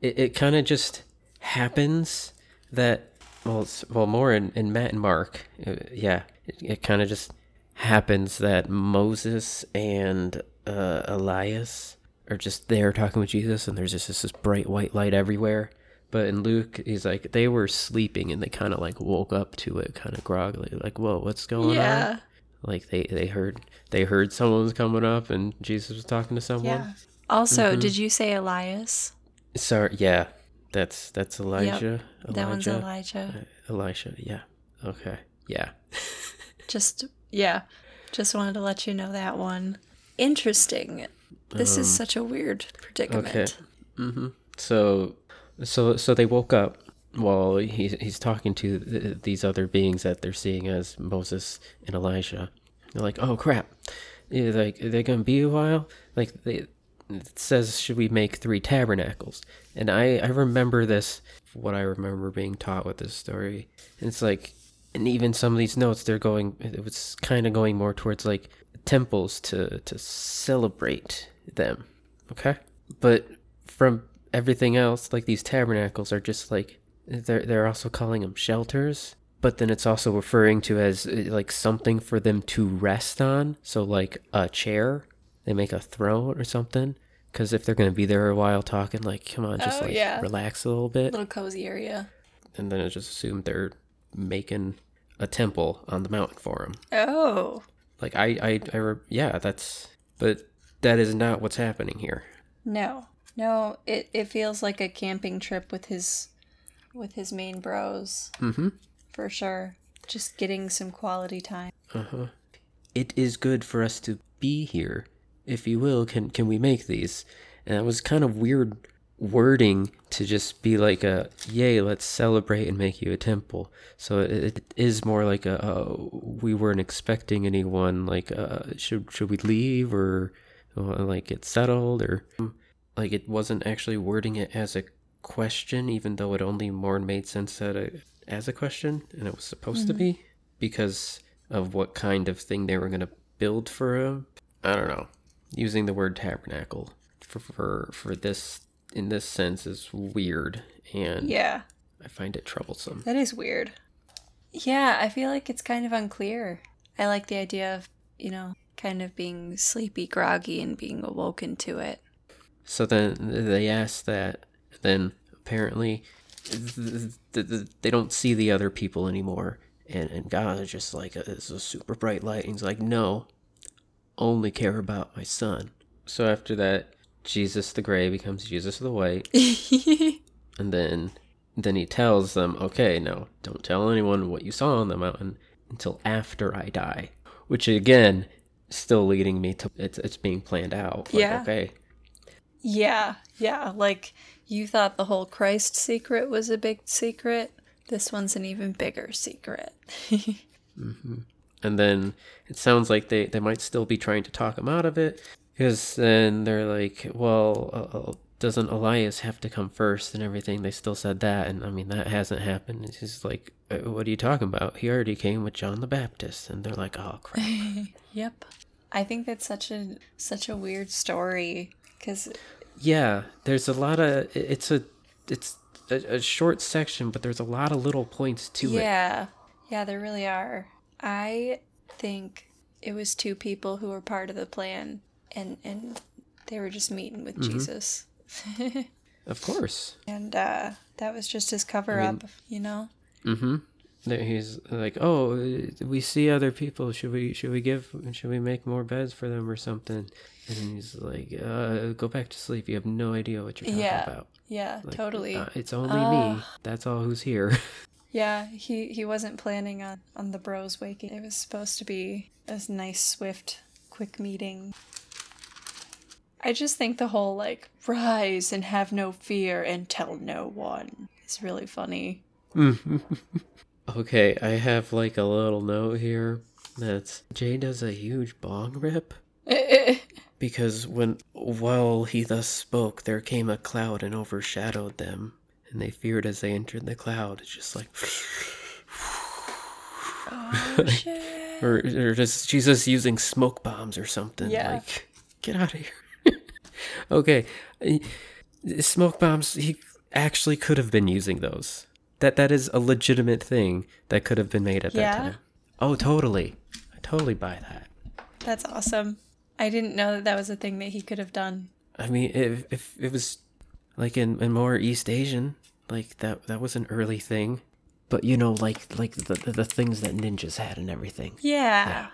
A: it, it kind of just happens that well, well, more in, in Matt and Mark, uh, yeah, it, it kind of just happens that Moses and uh, Elias are just there talking with Jesus, and there's just this, this bright white light everywhere. But in Luke, he's like they were sleeping, and they kind of like woke up to it, kind of groggily, like, "Whoa, what's going on?"
B: Yeah.
A: Like they they heard they heard someone was coming up, and Jesus was talking to someone.
B: Yeah. Also,
A: Mm-hmm.
B: did you say Elias?
A: Sorry, yeah, that's that's Elijah.
B: That one's
A: Elijah.
B: Elijah.
A: Elisha, yeah. Okay, yeah.
B: Just yeah. Just wanted to let you know that one. Interesting. This is such a weird predicament.
A: Um, Okay. Mm-hmm. So, so, so they woke up while he's he's talking to th- these other beings that they're seeing as Moses and Elijah. They're like, "Oh crap! Yeah, like they're gonna be a while." Like they, it says, should we make three tabernacles? And I, I remember this, what I remember being taught with this story. And it's like, and even some of these notes, they're going, it was kind of going more towards like temples to, to celebrate them. Okay. But from everything else, like these tabernacles are just like, they're, they're also calling them shelters but then it's also referring to as like something for them to rest on. So like a chair, they make a throne or something. Because if they're gonna be there a while talking, like come on, just
B: Oh,
A: like
B: yeah.
A: relax a little bit,
B: Little cozy area.
A: and then it's just assumed they're making a temple on the mountain for him.
B: Oh.
A: Like I, I, I re- yeah, that's, but that is not what's happening here.
B: No. No, it, it feels like a camping trip with his with his main bros.
A: Mm-hmm.
B: For sure. Just getting some quality time.
A: Uh-huh. It is good for us to be here. If you will, can can we make these? And it was kind of weird wording to just be like a yay, let's celebrate and make you a temple. So it, it is more like a we weren't expecting anyone. Like uh, should should we leave or uh, like get settled or like it wasn't actually wording it as a question, even though it only more made sense as a, as a question, and it was supposed to be because of what kind of thing they were going to build for him. I don't know. Using the word tabernacle for for for this in this sense is weird, and
B: Yeah.
A: I find it troublesome.
B: That is weird. Yeah, I feel like it's kind of unclear. I like the idea of, you know, kind of being sleepy, groggy, and being awoken to it.
A: So then they ask that. Then apparently th- th- th- they don't see the other people anymore. And, and God is just like, uh, it's a super bright light. And he's like, no, only care about my son. So after that, Jesus the gray becomes Jesus the white. And then then he tells them, okay, no, don't tell anyone what you saw on the mountain until after I die. Which again, still leading me to it's it's being planned out. Like,
B: Yeah.
A: Okay.
B: yeah, yeah. Like, you thought the whole Christ secret was a big secret. This one's an even bigger secret. Mm-hmm.
A: And then it sounds like they, they might still be trying to talk him out of it. Because then they're like, well, uh, uh, doesn't Elias have to come first and everything? They still said that. And I mean, that hasn't happened. It's just like, uh, what are you talking about? He already came with John the Baptist. And they're like, oh, crap.
B: yep. I think that's such a such a weird story because
A: yeah, there's a lot of, it's a, it's a, a short section, but there's a lot of little points to it.
B: yeah, yeah, there really are. I think it was two people who were part of the plan, and and they were just meeting with Jesus,
A: Of course.
B: and uh, that was just his cover up, you know.
A: Mm-hmm. That He's like, oh, uh, we see other people. Should we? Should we give? Should we make more beds for them or something? And he's like, uh, go back to sleep. You have no idea what you're talking
B: Yeah.
A: about.
B: Yeah,
A: Like,
B: totally.
A: uh, it's only me. That's all who's here.
B: Yeah, he he wasn't planning on on the bros waking. It was supposed to be a nice, swift, quick meeting. I just think the whole like rise and have no fear and tell no one is really funny.
A: okay, I have like a little note here. That's Jay does a huge bong rip. Because when while he thus spoke, there came a cloud and overshadowed them, and they feared as they entered the cloud. It's just like,
B: oh shit!
A: or, or just Jesus using smoke bombs or something.
B: Yeah.
A: Like, get out of here. okay, smoke bombs. He actually could have been using those. That that is a legitimate thing that could have been made at
B: Yeah?
A: that time. Oh, totally. I totally buy that.
B: That's awesome. I didn't know that that was a thing that he could have done.
A: I mean, if if it was like in, in more East Asian, like that that was an early thing. But you know, like like the the, the things that ninjas had and everything.
B: Yeah.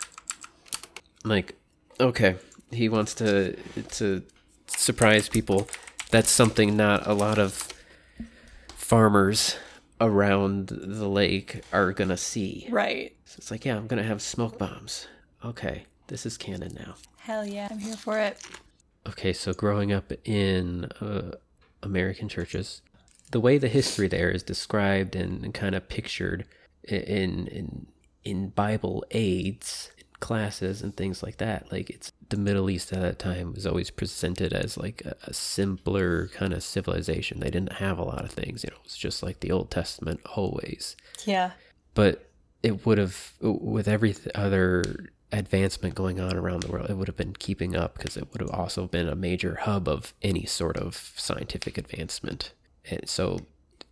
A: Like, okay, he wants to to surprise people. That's something not a lot of farmers around the lake are gonna see.
B: Right.
A: So it's like, yeah, I'm gonna have smoke bombs. Okay, this is canon now.
B: Hell yeah, I'm here for it.
A: Okay, so growing up in uh, American churches, the way the history there is described and, kind of pictured in in in Bible aids, classes and things like that. Like it's the Middle East at that time was always presented as like a, a simpler kind of civilization. They didn't have a lot of things, you know. It's just like the Old Testament always.
B: Yeah.
A: But it would have with every other advancement going on around the world, it would have been keeping up because it would have also been a major hub of any sort of scientific advancement. And so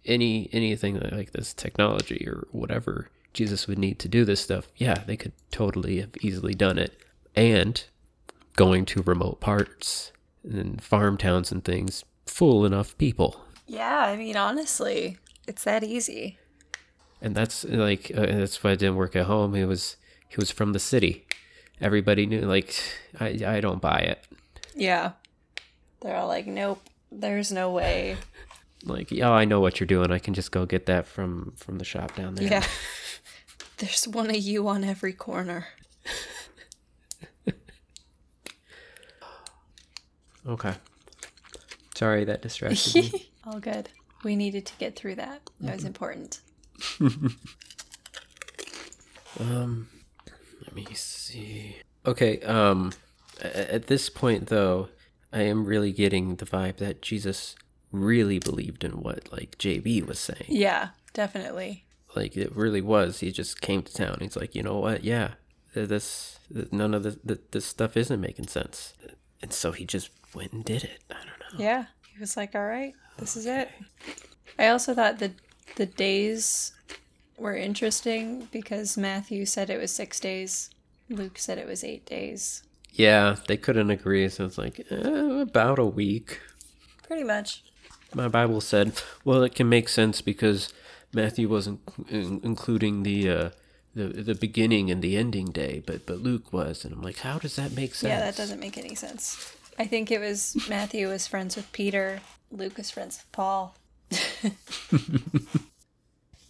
A: any anything like this technology or whatever Jesus would need to do this stuff, yeah, they could totally have easily done it. And going to remote parts and farm towns and things, full enough people.
B: Yeah, I mean, honestly, it's that easy.
A: And that's like uh, that's why it didn't work at home. He was he was from the city. Everybody knew. Like I I don't buy it.
B: Yeah. They're all like, nope, there's no way.
A: Like, oh, I know what you're doing. I can just go get that from from the shop down there.
B: Yeah. There's one of you on every corner.
A: Okay. Sorry that distracted me.
B: All good. We needed to get through that. That was important.
A: Um, let me see. Okay. Um, at this point though, I am really getting the vibe that Jesus really believed in what like JB was saying.
B: Yeah, definitely.
A: Like it really was. He just came to town. He's like, you know what? Yeah, this none of this th- this stuff isn't making sense. And so he just went and did it. I don't know.
B: Yeah. He was like, all right, this is it. I also thought the the days were interesting because Matthew said it was six days. Luke said it was eight days.
A: Yeah, they couldn't agree. So it's like eh, about a week.
B: Pretty much.
A: My Bible said, well, it can make sense because Matthew wasn't in- including the uh, the the beginning and the ending day, but but Luke was, and I'm like, how does that make sense?
B: Yeah, that doesn't make any sense. I think it was Matthew was friends with Peter, Luke was friends with Paul.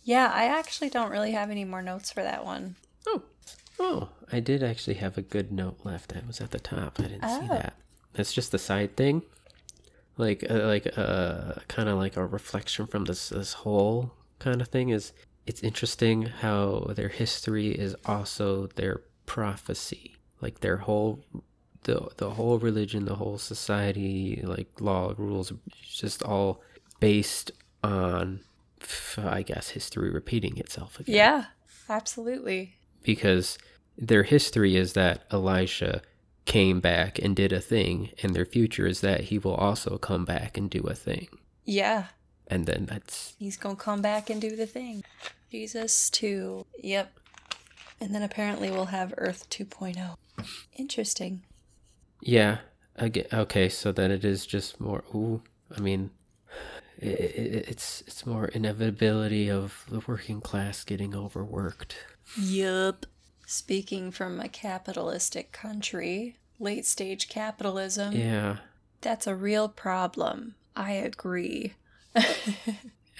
B: yeah, I actually don't really have any more notes for that one.
A: Oh, oh, I did actually have a good note left. I was at the top. I didn't see
B: Oh.
A: that. That's just the side thing, like uh, like uh, kind of like a reflection from this this whole kind of thing. Is it's interesting how their history is also their prophecy, like their whole the the whole religion, the whole society, like law, rules, just all based on, I guess, history repeating itself again
B: Yeah, absolutely.
A: because their history is that Elisha came back and did a thing, and their future is that he will also come back and do a thing.
B: Yeah,
A: And then that's
B: he's gonna come back and do the thing. Jesus too. Yep. And then apparently we'll have Earth 2.0. Interesting.
A: yeah. Again, okay, so then it is just more. Ooh, I mean, it's it's more inevitability of the working class getting overworked.
B: Yup. Speaking from a capitalistic country, late stage capitalism,
A: Yeah,
B: that's a real problem. I agree.
A: and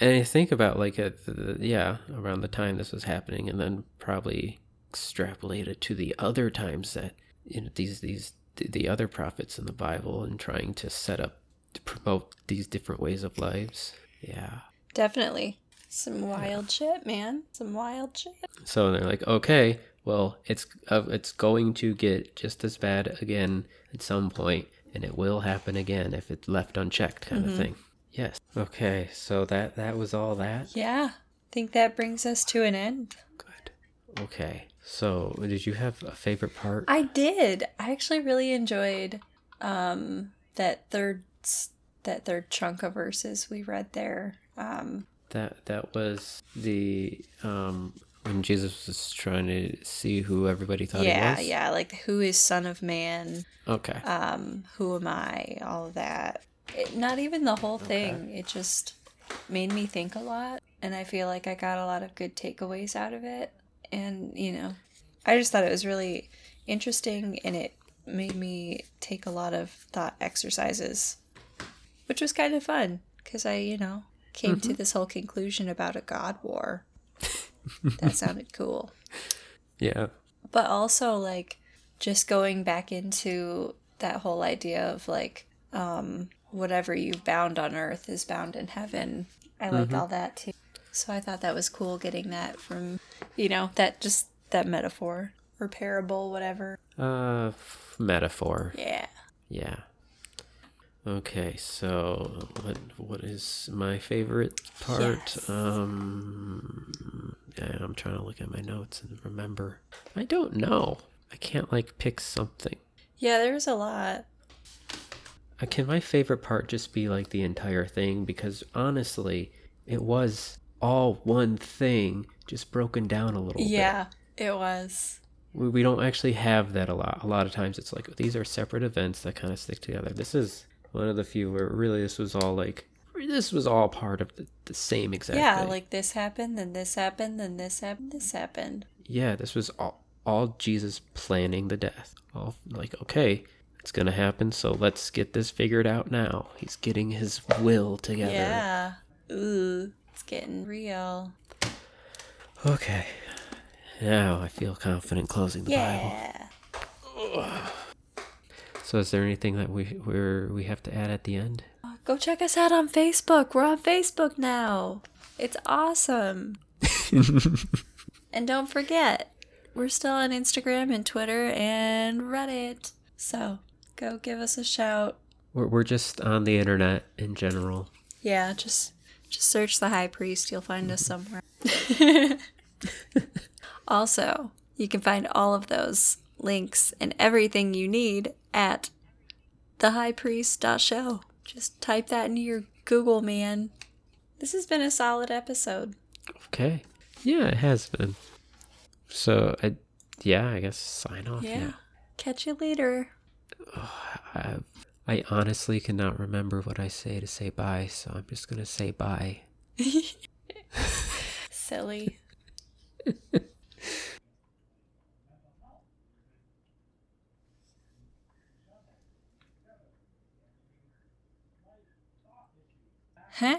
A: I think about like at the, yeah around the time this was happening, and then probably extrapolate it to the other times that you know these these the, the other prophets in the Bible and trying to set up to promote these different ways of lives. Yeah.
B: Definitely. Some wild shit, man. Some wild shit.
A: So they're like, okay, well, it's uh, it's going to get just as bad again at some point, and it will happen again if it's left unchecked, kind of thing. Yes. Okay. So that that was all that.
B: Yeah. I think that brings us to an end.
A: Good. Okay. So did you have a favorite part?
B: I did. I actually really enjoyed um that third that third chunk of verses we read there. Um
A: That that was the um when Jesus was trying to see who everybody thought
B: yeah,
A: he was.
B: yeah, like who is son of man?
A: Okay.
B: Um who am I? All of that. It, not even the whole thing. It just made me think a lot and I feel like I got a lot of good takeaways out of it. And, you know, I just thought it was really interesting and it made me take a lot of thought exercises, which was kind of fun because I, you know, came to this whole conclusion about a God war. that sounded cool.
A: yeah.
B: But also, like, just going back into that whole idea of like, um, whatever you've bound on earth is bound in heaven. I like all that too. So I thought that was cool getting that from, you know, that just that metaphor or parable, whatever.
A: Uh, metaphor.
B: Yeah.
A: Yeah. Okay, so what what is my favorite part?
B: Yes.
A: Um, yeah, I'm trying to look at my notes and remember. I don't know. I can't like pick something.
B: Yeah, there's a lot.
A: Uh, Can my favorite part just be like the entire thing? Because honestly, it was all one thing, just broken down a little bit.
B: Yeah, it was.
A: we, we don't actually have that a lot. A lot of times it's like these are separate events that kind of stick together. This is one of the few where really this was all like this was all part of the, the same exact
B: Yeah,
A: thing.
B: like this happened, then this happened, then this happened, this happened.
A: yeah, this was all all Jesus planning the death. All like okay, it's gonna happen, so let's get this figured out now. He's getting his will together.
B: Yeah. Ooh, it's getting real.
A: Okay. Now I feel confident closing the Bible.
B: Yeah.
A: So is there anything that we we're, we have to add at the end?
B: Uh, go check us out on Facebook. We're on Facebook now. It's awesome. and don't forget, we're still on Instagram and Twitter and Reddit. So go give us a shout.
A: We're we're just on the internet in general.
B: Yeah, just just search the high priest. You'll find us somewhere. also, you can find all of those links and everything you need at thehighpriest.show. Just type that into your Google, man. This has been a solid episode.
A: Okay. Yeah, it has been. So, I, yeah, I guess sign off.
B: Yeah.
A: Yeah.
B: Catch you later.
A: I, I honestly cannot remember what I say to say bye, so I'm just gonna say bye.
B: Silly. हैं